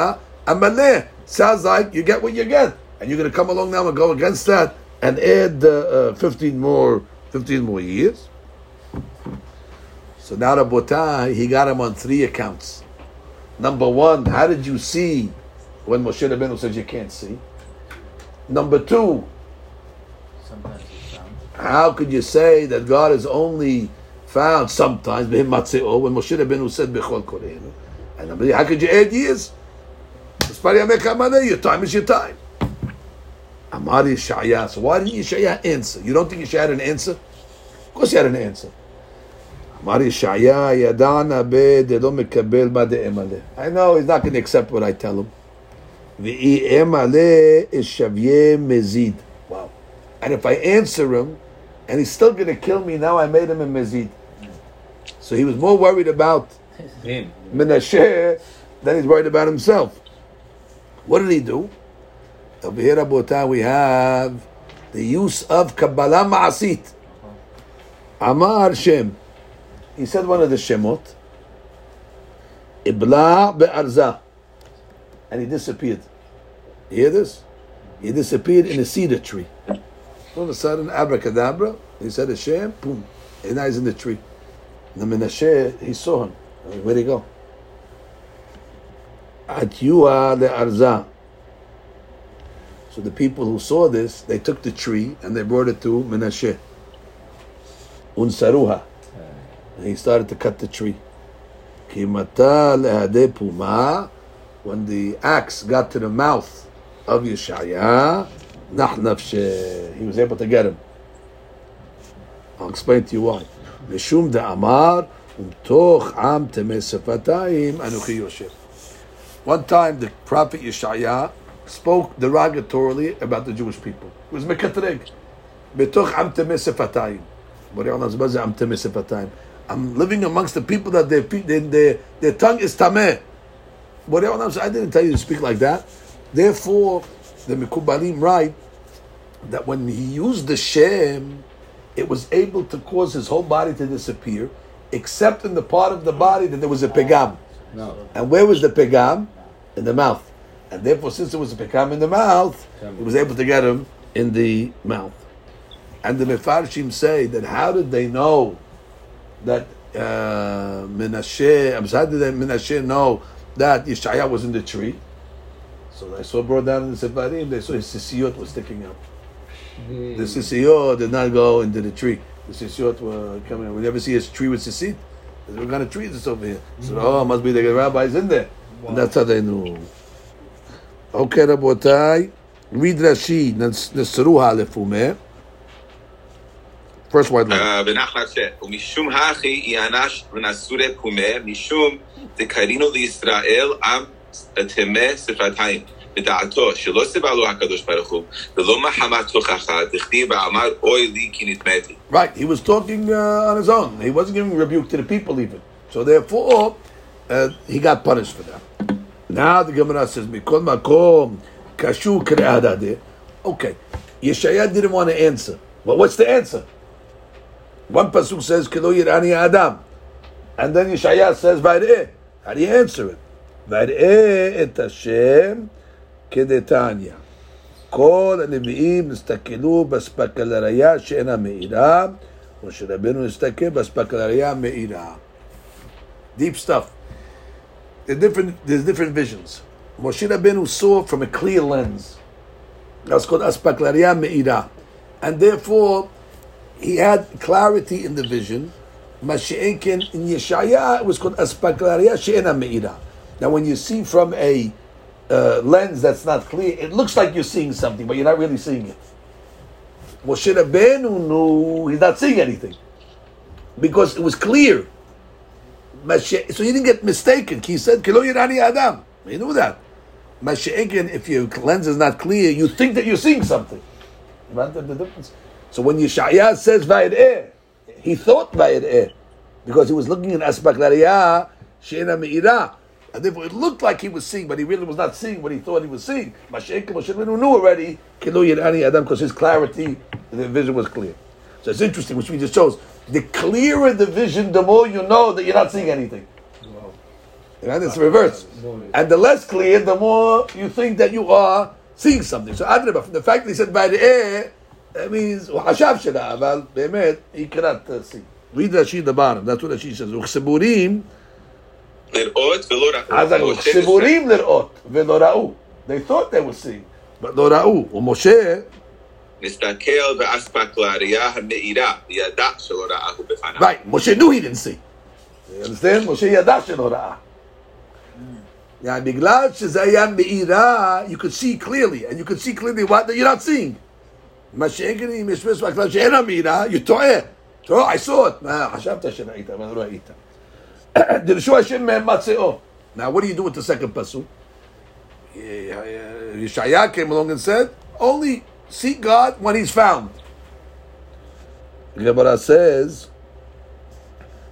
המלא. Sounds like you get what you get. And you're going to come along now and go against that and add uh, uh, 15 more 15 more years. So now Rabotai, he got him on three accounts. Number one, how did you see when Moshe Rabbeinu says you can't see? Number two, Sometimes how could you say that God is only found sometimes when Moshe Rabbeinu said b'chol koreinu? And number three, how could you add years? Mispar yamecha amalei, Your time is your time. Amar Yeshaya. So why didn't Yeshaya answer? You don't think Yeshaya had an answer? Of course he had an answer. Amar Yeshaya yadana be de lo mekabel ma de emale. I know he's not going to accept what I tell him. V'i emale is shavye mezid. Wow. And if I answer him, and he's still going to kill me, now I made him a mezid. So he was more worried about Him. Menashe than he's worried about himself. What did he do? Over here, Rabotah, we have the use of Kabbalah Ma'asit. Amar Shem. He said one of the Shemot. Ibla be'arza. And he disappeared. You hear this? He disappeared in a cedar tree. All of a sudden, abracadabra, he said Hashem, boom, and now he's in the tree. And the Menashe, he saw him. Where'd he go? At Atyua le'arza. So the people who saw this, they took the tree and they brought it to Menashe. Unsaruha. And he started to cut the tree. Kimata lehade puma When the axe got to the mouth of Yeshaya, nahnafshe. He was able to get him. I'll explain to you why. משום דאמר, ומתוך עם טמא שפתיים, אנוכי יושב. One time the prophet Yeshaya spoke derogatorily about the Jewish people. It was mekatreg. Betoch am temeh sefatayim. Borei Olam says, "What is I'm tameh sefatayim." I'm living amongst the people that their pe- their, their, their tongue is tameh. Olam "I didn't tell you to speak like that." Therefore, the Mikubalim write that when he used the Shem, it was able to cause his whole body to disappear, except in the part of the body that there was a pegam. No. And where was the pegam? In the mouth. And therefore, since there was a pegam in the mouth, he was able to get him in the mouth. And the Mefarshim say that how did they know that uh, Menashe, I'm sorry, how did Menashe know that Yeshaya was in the tree? So they saw brought down in the Sefarim, they saw his sisiyot was sticking up. The hmm. sisiyot did not go into the tree. The sisiyot were coming. We never see a tree with sisit. What kind of tree is this over here? So hmm. oh, must be the rabbis in there. And that's how they knew. Okay, Rabotai. Read Rashi. Nesruha lefume. First white line. Uh, ונחלת ש... ומשום הכי יענש ונסורי פומה, משום דקרינו לישראל עם טמא שפתיים. בדעתו שלא סיבה לו הקדוש ברוך הוא, ולא מחמת תוכחה, דכתיב ואמר אוי לי כי נטמאתי. Right, he was talking uh, on his own. He wasn't giving rebuke to the people even. So therefore, uh, he got punished for that. Now the Gemara says, "Mikol makom kashu kre'adade." Okay, Yeshaya didn't want to answer. Well, what's the answer? One pasuk says, "Kilo yirani adam," and then Yeshaya says, "Vayre." How do you answer it? Vayre et Hashem כדתניא. כל הנביאים נסתכלו באספקה לראיה שאינה מאירה, משה רבנו נסתכל באספקה לראיה מאירה. Deep stuff. There's different, there's different visions. Moshe Rabbeinu saw from a clear lens. That's called aspect l'ariya me'ira. And therefore, he had clarity in the vision. Mashi'enkin in Yeshaya, it was called aspect l'ariya she'ena me'ira. Now, when you see from a uh, lens that's not clear, it looks like you're seeing something, but you're not really seeing it. Moshe Rabbeinu knew he's not seeing anything because it was clear. So he didn't get mistaken. He said, "Kilo yirani adam." He knew that. Mashiach, if your lens is not clear, you think that you're seeing something. You understand the difference? So when Yeshaya says "Vayireh," he thought by "Vayireh" because he was looking in aspect lariyah she'ena me'ira. And therefore it looked like he was seeing, but he really was not seeing what he thought he was seeing. Mashiach Moshe knew already "Kilo yirani adam" because his clarity, the vision was clear. So it's interesting, which we just shows. The clearer the vision, the more you know that you're not seeing anything. And It's reverse. And the less clear, the more you think that you are seeing something. So Adrabah, from the fact that he said by the air, that means, "Hashab shela," אבל באמת, he cannot uh, see. Read Rashi at the bottom, that's what Rashi says. וכסבורים, לראות ולא ראו. אז וכסבורים לראות, ולא ראו. They thought they were seeing, but לא ראו. ומשה, נסתכל באספקלריה המאירה, וידע שלא ראהו בפניו. right, Moshe knew he didn't see. You understand? משה ידע שלא ראה. Yeah, בגלל שזה היה מאירה, you could see clearly, and you could see clearly what you're not seeing. מה שאין אם יש מספר כלל שאין המאירה, you טועה. טועה, I saw it. מה, חשבת שראית, אבל לא ראית. דרשו השם ממצאו. Now, what do you do with the second pasuk? Yeshaya came along and said, only seek God when he's found. Gemara says,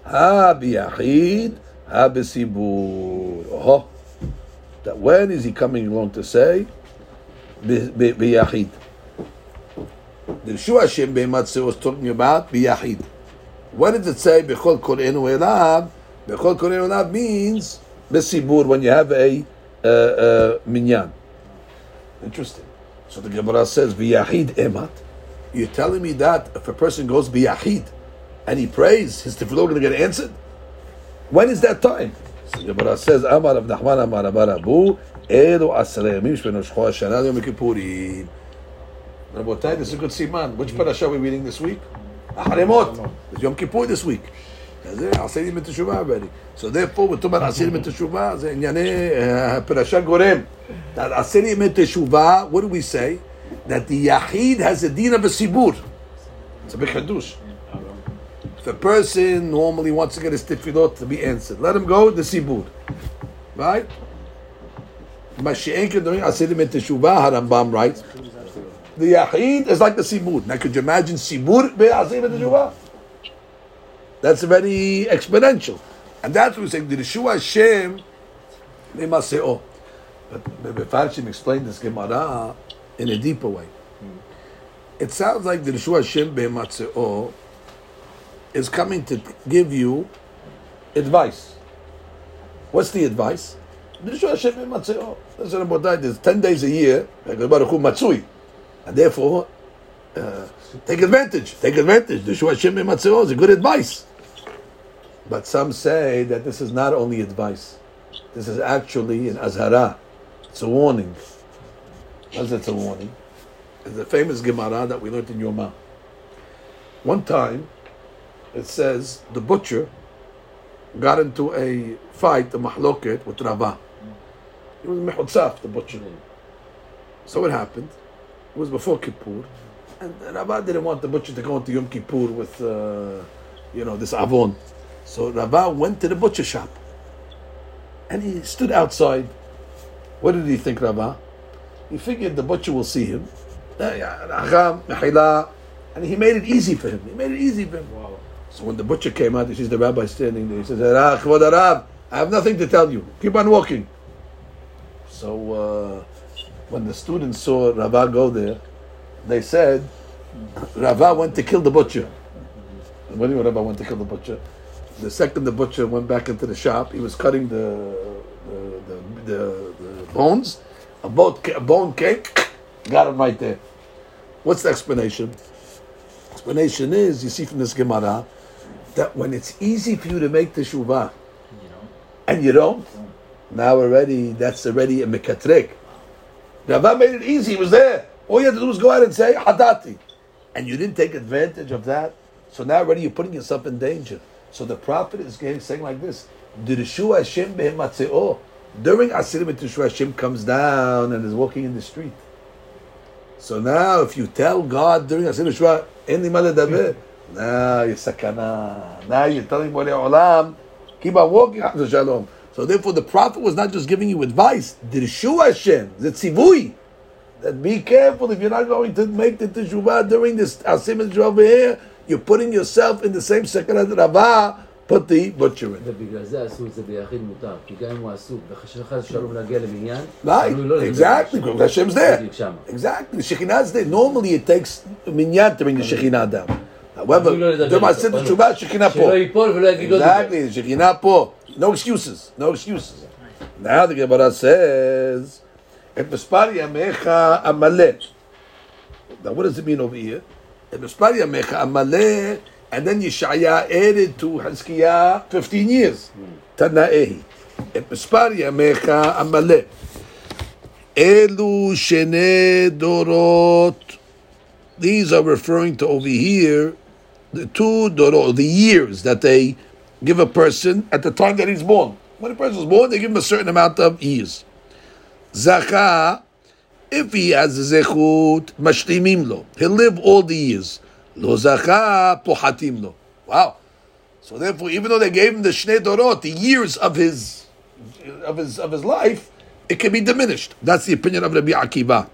Ha biyachid, ha besibur. Oh, that when is he coming along to say? Bi- bi- Biyachid. The Yeshua Hashem Beimatze was talking about biyachid. What did it say bechol korenu elav? Bechol korenu elav means besibur when you have a uh, uh, minyan. Interesting. So the Gemara says biyachid emat. You're telling me that if a person goes biyachid and he prays, his tefillah going to get answered? When is that time? So the Gemara says, Amar of Nachman Amar Amar Abu, Elu Asrei Yamim Rosh Shana Yom Kippurim. Rabotai, this is a good siman. Which parasha are we reading this week? Haremot. It's Yom Kippur this week. זה עשירים בתשובה already. So therefore, we're talking about עשירים בתשובה, זה ענייני uh, פרשה גורם. That עשירים בתשובה, what do we say? That the yachid has a din of a sibur. It's a big hadush. If a person normally wants to get his tefillot to be answered, let him go the sibur. Right? Mashiach doing asirim et teshuvah, Harambam writes. The yachid is like the sibur. Now, could you imagine sibur be asirim et teshuvah? That's very exponential. And that's what we're saying. The Yeshua Hashem, oh. But Mefarshim explained this Gemara in a deeper way. It sounds like the Yeshua Hashem Be'ematzeo is coming to give you advice. What's the advice? The Yeshua Hashem Be'ematzeo. Listen about that. There's 10 days a year. And therefore, uh, take advantage. Take advantage. The Yeshua Hashem is a good advice. But some say that this is not only advice. This is actually an azhara. It's a warning. As it's a warning. It's a famous Gemara that we learned in Yoma. One time, it says the butcher got into a fight, a mahloket, with Rava. He was mehutzaf, the butcher. So what happened? It was before Kippur, and Rava didn't want the butcher to go into Yom Kippur with, uh, you know, this avon. So Rava went to the butcher shop, and he stood outside. What did he think, Rava? He figured the butcher will see him. And he made it easy for him. He made it easy for him. So when the butcher came out, he sees the rabbi standing there. He says, "Ah, Arab, I have nothing to tell you. Keep on walking. So uh, when the students saw Rava go there, they said, Rava went to kill the butcher. And when Rava went to kill the butcher, the second the butcher went back into the shop, he was cutting the the, the, the, the bones. A, boat, a bone came, got him right there. What's the explanation? Explanation is you see from this Gemara that when it's easy for you to make the teshuvah and you don't, now already that's already a mekatrek. Rava made it easy; he was there. All you had to do was go out and say hadati, and you didn't take advantage of that. So now already you're putting yourself in danger. So the prophet is saying like this: Hashem. During Asirim Hashem comes down and is walking in the street. So now, if you tell God during Asirim Dirushu, "Eni maladaber," now you're sakana. Now you're telling Borei Olam, keep on walking after Shalom. So therefore, the prophet was not just giving you advice. Dirushu Hashem, the tzivui. That be careful if you're not going to make the teshuvah during this Asim over here. You're putting yourself in the same second that Rava put the butcher in. ובגלל זה עשו את זה ביחיד מותר, כי גם אם הוא עסוק וחס ושלום להגיע לבניין, Right, תלוי לא לדבר exactly, בשם. because Hashem's there. בדיוק שמה. Exactly, the Shekhinah's there. Normally it takes minyan to bring the Shekhinah down. However, תלוי לא לדבר during איתו. Maaseh Teshuvah, Shekhinah שלא פה. ייפול ולא יגיד לא דיבר. Exactly, the Shekhinah פה. No excuses, no excuses. Now the Gemara says, "Et mespar yamecha amaleh." Now what does it mean over here? "Et mespar yamecha amaleh," and then Yeshaya added to Hizkiah 15 years. Tanaehi. "Et mespar yamecha amaleh." Elu shene dorot. These are referring to over here the two dorot, the years that they give a person at the time that he's born. When a person is born, they give him a certain amount of years. Zaka, if he has zechut, mashlimim lo. He'll live all the years. Lo zaka, pohatim lo. Wow. So therefore, even though they gave him the shnei dorot, the years of his of his of his life, it can be diminished. That's the opinion of Rabbi Akiva.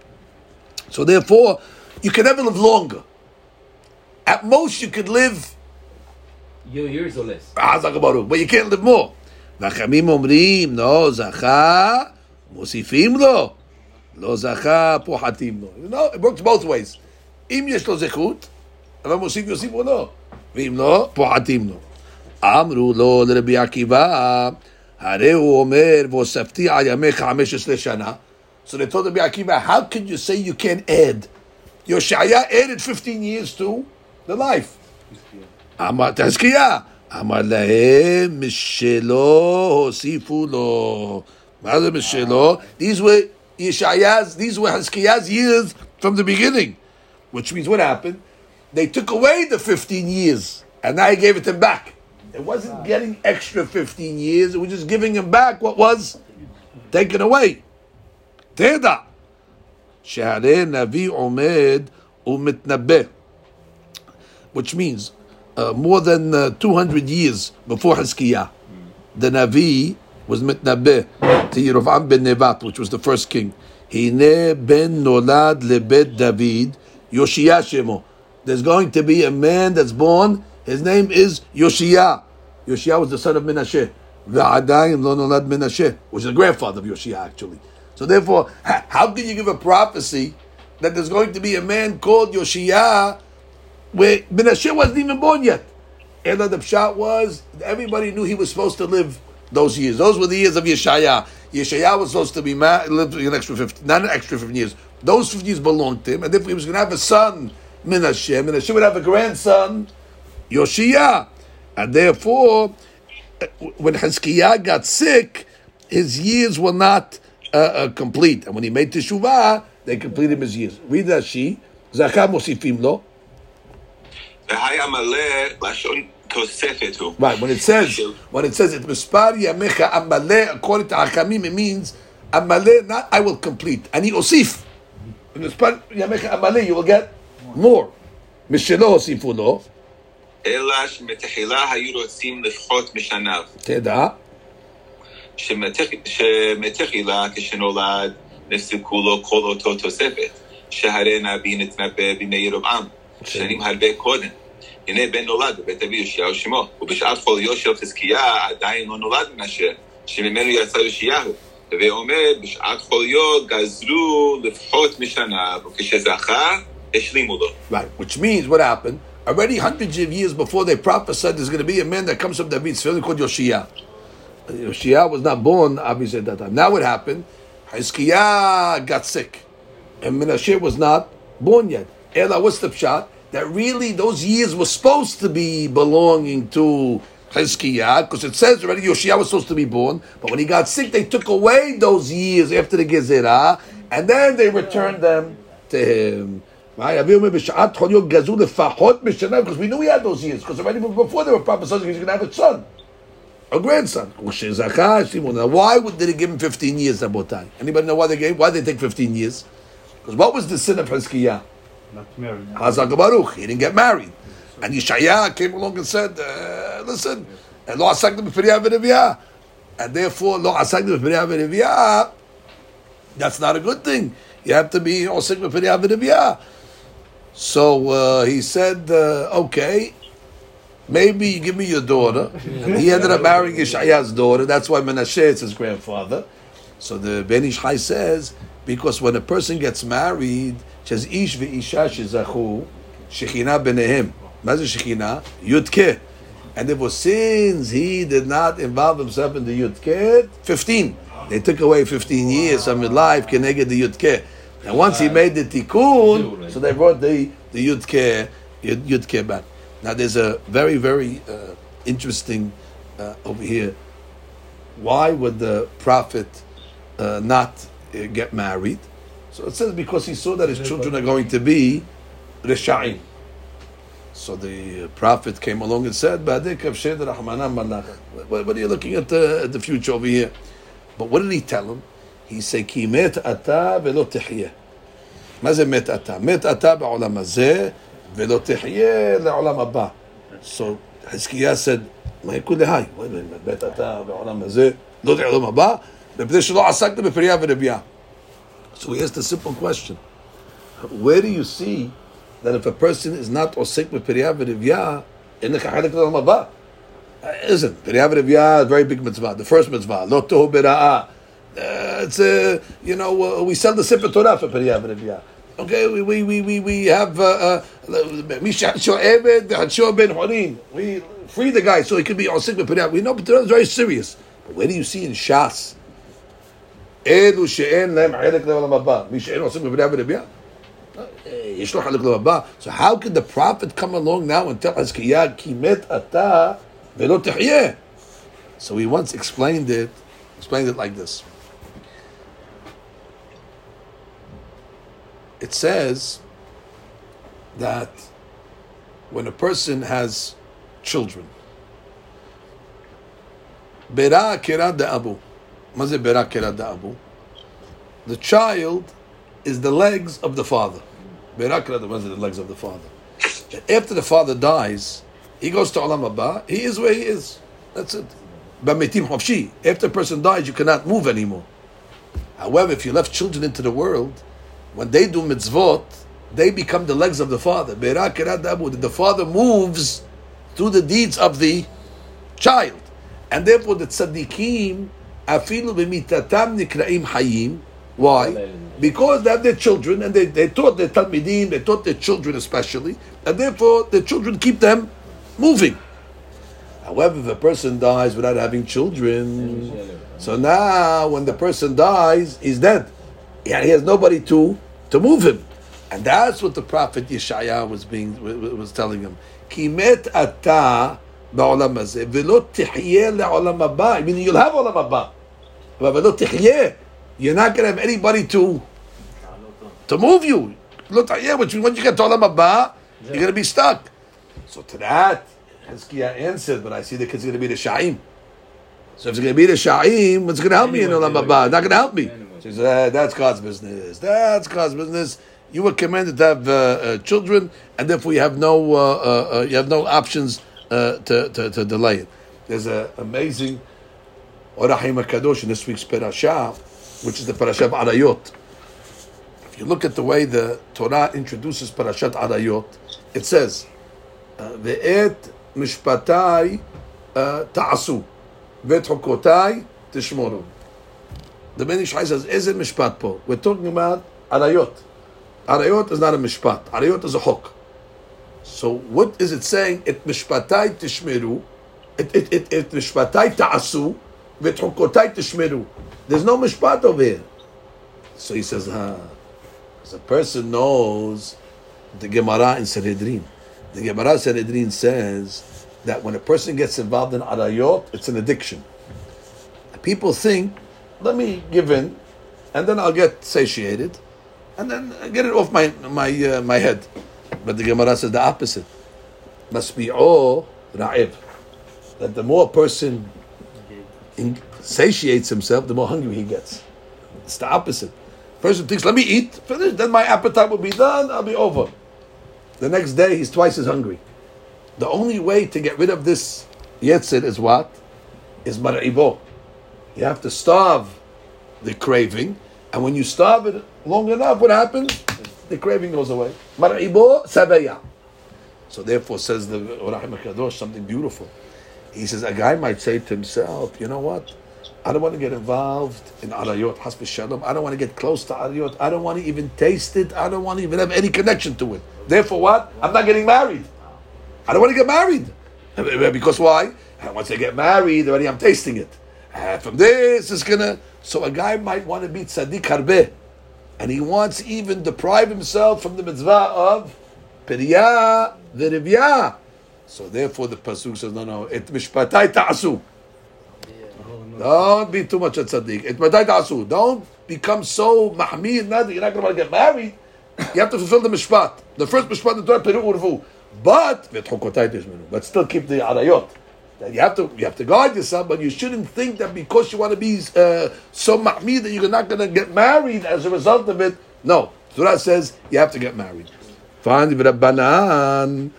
So therefore, you can never live longer. At most, you could live Year- years or less. חזק וברוך, but you can't live more. והחכמים אומרים, לא זכה, מוסיפים לו, לא זכה, פוחתים לו. You know, it works both ways. אם יש לו זכות, אבל מוסיף יוסיפו לו, ואם לא, פוחתים לו. אמרו לו לרבי עקיבא, הרי הוא אומר, והוספתי על ימיך 15 שנה. So they told Rabbi Akiva, how can you say you can't add? Yoshaya added 15 years to the life. אמר תזכייה, אמר להם משלו הוסיפו לו. מה זה משלו? These were Yeshaya's, these were Hizkiah's years from the beginning. Which means what happened? They took away the 15 years, and now he gave it to him back. It wasn't getting extra 15 years, it was just giving him back what was taken away. תדע, שהרי נביא עומד ומתנבא. Which means, uh, more than uh, 200 years before Hizkiah, the Navi was mitnabeh to Yerovam ben Nevat, which was the first king. Hine ben nolad lebet David, Yoshia Shemo. There's going to be a man that's born His name is Yoshia. Yoshia was the son of Menashe. V'adayin lo nolad Menashe, which is the grandfather of Yoshia, actually. So therefore, how can you give a prophecy that there's going to be a man called Yoshia where Menashe wasn't even born yet? And the pshat was everybody knew he was supposed to live those years. Those were the years of Yeshaya. Yeshaya was supposed to be ma- lived an extra fifty, not an extra fifteen years. Those fifty years belonged to him, and if he was going to have a son, Menashe, Menashe would have a grandson, Yoshia, and therefore, when Hezekiah got sick, his years were not uh, uh, complete, and when he made teshuvah, they completed his years. Read Rashi. Zachar mosifim lo. Right, when it says when it says it mispar yamecha amale according to Hakamim, it means amale not I will complete. Ani osif. Mispar yamecha amale you will get more. Mishelo osifu lo. אלא שמתחילה היו רוצים לפחות משניו. תדע. שמתח- שמתחילה כשנולד נפסקו לו כל אותו תוספת, שהרי נביא נתנבא בימי ירבעם, שנים הרבה קודם. הנה בן נולד בבית אבי יאשיהו שמו, ובשעת חוליו של חזקיה עדיין לא נולד מנשה, שממנו יצא יאשיהו. הווי אומר, בשעת חוליו גזרו לפחות משנה, וכשזכה, השלימו לו. Right, which means what happened? Already hundreds of years before they prophesied there's going to be a man that comes from David's family called Yoshia. Yoshia was not born, obviously, at that time. Now what happened? Hezekiah got sick. And Menashe was not born yet. Ela, what's the pshat? that really those years were supposed to be belonging to Hezekiah, because it says already Yoshiah was supposed to be born, but when he got sick, they took away those years after the Gezerah, and then they returned them to him. Because we knew he had those years, because already before they were prophesied, he was going to have a son, a grandson. Now, why would they give him 15 years, Anybody know why they gave? Why did they take 15 years? Because what was the sin of Hezekiah? Baruch. He didn't get married. And Yeshaya came along and said, uh, listen, and lo. And therefore, lo asakta that's not a good thing. You have to be osik. So uh, he said, uh, okay, maybe you give me your daughter. And he ended up marrying Yeshaya's daughter. That's why Menashe is his grandfather. So the Ben Ish Chai says, because when a person gets married, says ish ve'isha shezachu, shechina benehem. מה זה שכינה? י"ק. And therefore, since he did not involve himself in the Yudke, 15. They took away 15 years from his life, Keneged the Yudke. And once he made the Tikkun, so they brought the, the Yudke, Yud- Yudke back. Now, there's a very, very uh, interesting uh, over here. Why would the prophet uh, not uh, get married? So it says because he saw that his children are going to be Risha'im. So the uh, prophet came along and said, "Ba'dik avshed rahmanan malach." What what are you looking at the, at the future over here? But what did he tell him? He said, "Ki met ata velo תחיה." מה זה מת אתה? מת אתה בעולם הזה ולא תחיה לעולם הבא. So Hezekiah said, מה יקוד להי? Wait a minute, מת אתה בעולם הזה, לא לעולם הבא, מפני שלא עסקת בפריה ורבייה. so he asked a simple question. Where do you see that if a person is not osik with v'rivya, in the Kahadik Olam Haba? Uh, Isn't. V'rivya is a very big mitzvah. The first mitzvah, lo tohu b'ra'ah. Uh, it's a, you know, uh, we sell the Sefer Torah for v'rivya. Okay, we, we, we, we, we have, uh, uh, Misha Sho'ebed, Hadsho ben Horin. We free the guy so he could be osik with Pirya. We know, Torah is very serious. But where do you see in Shas? אלו שאין להם חלק לעולם הבא. מי שאין עושים בבני ורבייה? יש לו חלק לעולם הבא. So how could the prophet come along now and tell חזקיה כי מת אתה ולא תחיה? So he once explained it, explained it like this. It says that when a person has children, Bera kira da abu. The child is the legs of the father. Berakiradabu the legs of the father. After the father dies, he goes to Alam Abba, he is where he is. That's it. After a person dies, you cannot move anymore. However, if you left children into the world, when they do mitzvot, they become the legs of the father. The father moves through the deeds of the child. And therefore, the tzaddikim afilu b'mitatam nikraim hayim. Why? Because they have their children and they, they taught their talmidim, they taught their children especially, and therefore the children keep them moving. However, if a person dies without having children, so now when the person dies, he's dead. Yeah, he has nobody to to move him, and that's what the prophet Yeshaya was being was telling him. Kimet ata ba'olam hazeh v'lo tihyeh le'olam haba. Meaning you'll have olam haba, but v'lo tihyeh. You're not going to have anybody to to move you. Lo tihyeh, which once you get to olam haba, you're going to be stuck. So to that, Hezkiah answered, but I see the kid's going to be the Sha'im. So if it's going to be the Sha'im, what's going to help me in Olam Haba? Not going to help me. So he said, "Ah, that's God's business. That's God's business. You were commanded to have uh, uh, children, and therefore you have no uh, uh, uh, you have no options uh, to, to, to, delay it. There's an amazing Or HaChaim Kadosh in this week's parasha, which is the parasha of Arayot. If you look at the way the Torah introduces parashat Arayot, it says, uh, "Ve'et mishpatai uh, ta'asu, ve'et hukotai tishmoru." The Ben Ish Chai says, "Is it mishpat po?" We're talking about Arayot. Arayot is not a mishpat. Arayot is a hook. So what is it saying? It mishpatai tishmeru, it it it et mishpatai ta'asu, v'et tishmeru. There's no mishpat over here. So he says, huh. So a person knows the Gemara in Sanhedrin. The Gemara in Sanhedrin says that when a person gets involved in arayot, it's an addiction. People think, let me give in, and then I'll get satiated, and then get it off my my uh, my head. But the Gemara says the opposite. Must be all ra'ib. That the more a person satiates himself, the more hungry he gets. It's the opposite. Person thinks, let me eat, finish, then my appetite will be done, I'll be over. The next day, he's twice as hungry. The only way to get rid of this yetzer is what? Is mar'ibo. You have to starve the craving, and when you starve it long enough, what happens? The craving goes away. So therefore, says the Rahim Kadosh something beautiful. He says a guy might say to himself, you know what? I don't want to get involved in arayot, hasbi shalom. I don't want to get close to arayot. I don't want to even taste it. I don't want to even have any connection to it. Therefore, what? I'm not getting married. I don't want to get married. Because why? Once I get married, already I'm tasting it. And from this, it's gonna. So a guy might want to be tzaddik harbeh, and he wants even deprive himself from the mitzvah of periyah v'rivya. So therefore, the pasuk says, no, no, et mishpatai ta'asu. Don't be too much a tzaddik. Et matai ta'asu. Don't become so mahmid, not that you're not going to get married. You have to fulfill the mishpat. The first mishpat the Torah, peru urvu. But, but still keep the arayot you have to you have to guard yourself, but you shouldn't think that because you want to be uh, so mahmid that you're not going to get married as a result of it. No, Torah says you have to get married. Fine, rabbanan.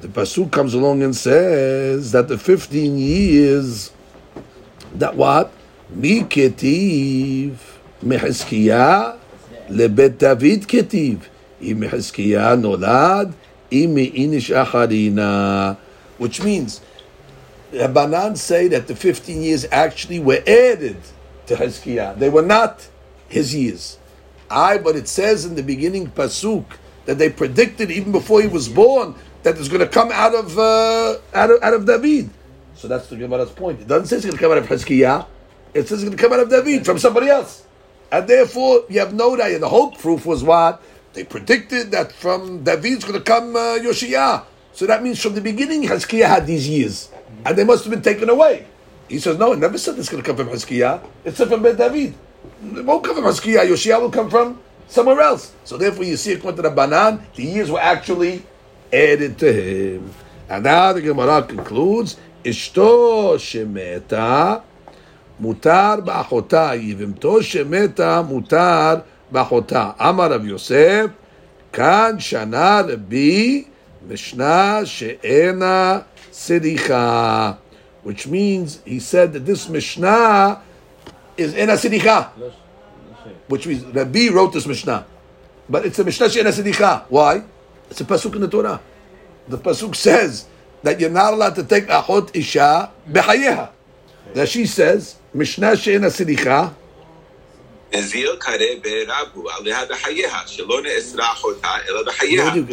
The pasuk comes along and says that the fifteen years, that what miketiv meheskia lebet David ketiv im meheskia nolad imi inish acharina, which means Rabbanan say that the 15 years actually were added to Hezkiah. They were not his years. I, but it says in the beginning pasuk that they predicted even before he was born that it's going to come out of uh, out of out of David. So that's the Gemara's point. It doesn't say it's going to come out of Hezkiah. It says it's going to come out of David from somebody else. And therefore, you have no idea. The whole proof was what? They predicted that from David's going to come uh, Yoshiyah. So that means from the beginning, Hezkiah had these years. And they must have been taken away. He says, no, it never said it's going to come from Hezkiah. It's from Ben David. It won't come from Hezkiah. Yoshiyah will come from somewhere else. So therefore, you see, according to the Banan, the years were actually added to him. And now the Gemara concludes, Ishto shemeta mutar ba'achota, yivimto shemeta mutar ba'achota. Amar Rav Yosef, kan shana Rabbi Mishnah she'ena Sidicha, which means he said that this Mishnah is in a Sidicha, which means Rabbi wrote this Mishnah. But it's a Mishnah in a HaSidicha. Why? It's a Pasuk in the Torah. The Pasuk says that you're not allowed to take Achot Isha Behayeha. That she says, Mishnah She'en The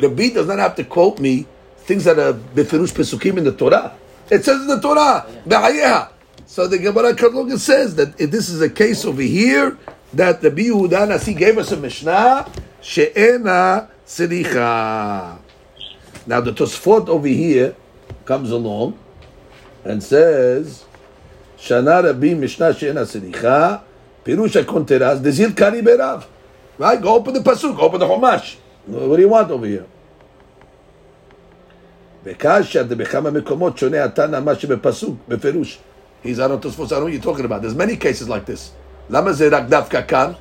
Rabbi does not have to quote me things that are befirush pesukim in the Torah. It says in the Torah, behayeha. So the Gemara Kadlog says that this is a case over here that the Yehuda Nasi gave us a Mishnah she'ena silicha. Now the Tosfot over here comes along and says Shana Rabbi Mishnah she'ena silicha Pirush HaKuntres Dezil Kari Berav. Right? Go open the Pasuk, open the Chumash. What do you want over here? בקשיא דבכמה מקומות שונה התנא מה שבפסוק, בפירוש. On תוספות, I know what you're talking about. There's many cases like this. למה זה רק דווקא כאן?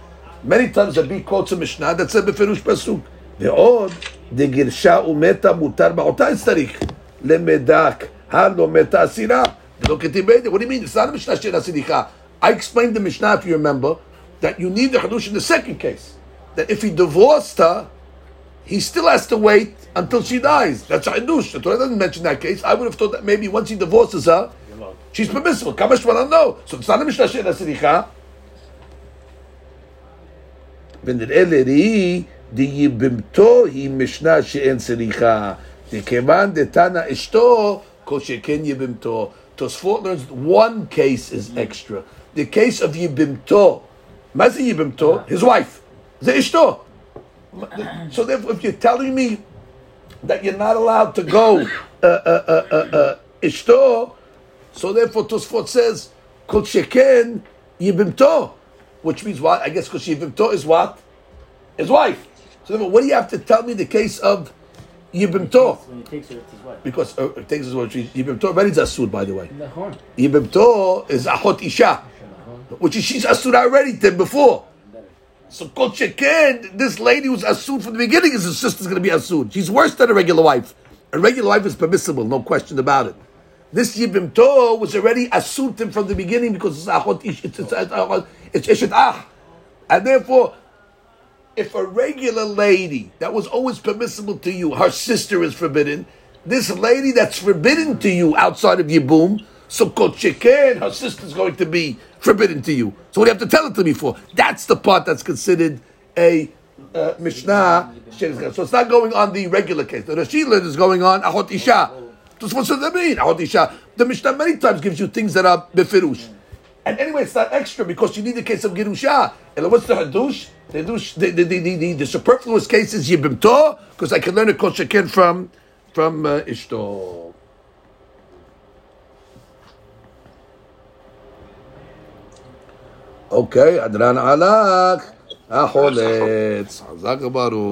Many times the big quotes a משנה that said בפירוש פסוק. ועוד, דגרשה ומתה מותר בעותה צריך. למדק, הלא מתה אסירה. זה לא כתיב בעדה. What do you mean? It's not a משנה שאין סליחה. I explained the משנה, if you remember, that you need the חידוש in the second case. That if he divorced her, he still has to wait until she dies. That's a chidush. The Torah doesn't mention that case. I would have thought that maybe once he divorces her, she's permissible. Kamash no. So it's not a mishnah she'ena siricha. ונראה לראי דיבמתו היא משנה שאין צריכה. דכיוון דתנא אשתו, כל שכן יבמתו. Tosfot learns one case is extra. The case of יבמתו. מה זה יבמתו? His wife. זה אשתו. So therefore, if you're telling me that you're not allowed to go uh, uh, uh, uh, uh, ishto, so therefore Tosfot says kol sheken yibimto, which means what? I guess because yibimto is what? His wife. So therefore, what do you have to tell me the case of yibimto? When he takes her, it's his wife. Because uh, it takes us what she yibimto already is asur, by the way. Yibimto is ahot isha, which is she's asur already than before. So Kol this lady who's asud from the beginning is his sister's going to be asud. She's worse than a regular wife. A regular wife is permissible, no question about it. This Yibim To was already asud from the beginning because it's ahot ish, it's it's it's, it's ishet ah, and therefore, if a regular lady that was always permissible to you, her sister is forbidden. This lady that's forbidden to you outside of Yibum, so Kol Sheken, her sister's going to be forbidden to you. So what do you have to tell it to me for? That's the part that's considered a uh, Mishnah. So it's not going on the regular case. The Rashid is going on Ahot Isha. What does that mean? Ahot Isha. The Mishnah many times gives you things that are befirush. And anyway, it's not extra because you need the case of Girusha. And what's the Hadush? The, the, the, the, the, the superfluous case is Yibim To, because I can learn a Kol Sheken from, from uh. אוקיי, אדרן עלק, החולץ, חזק וברוך.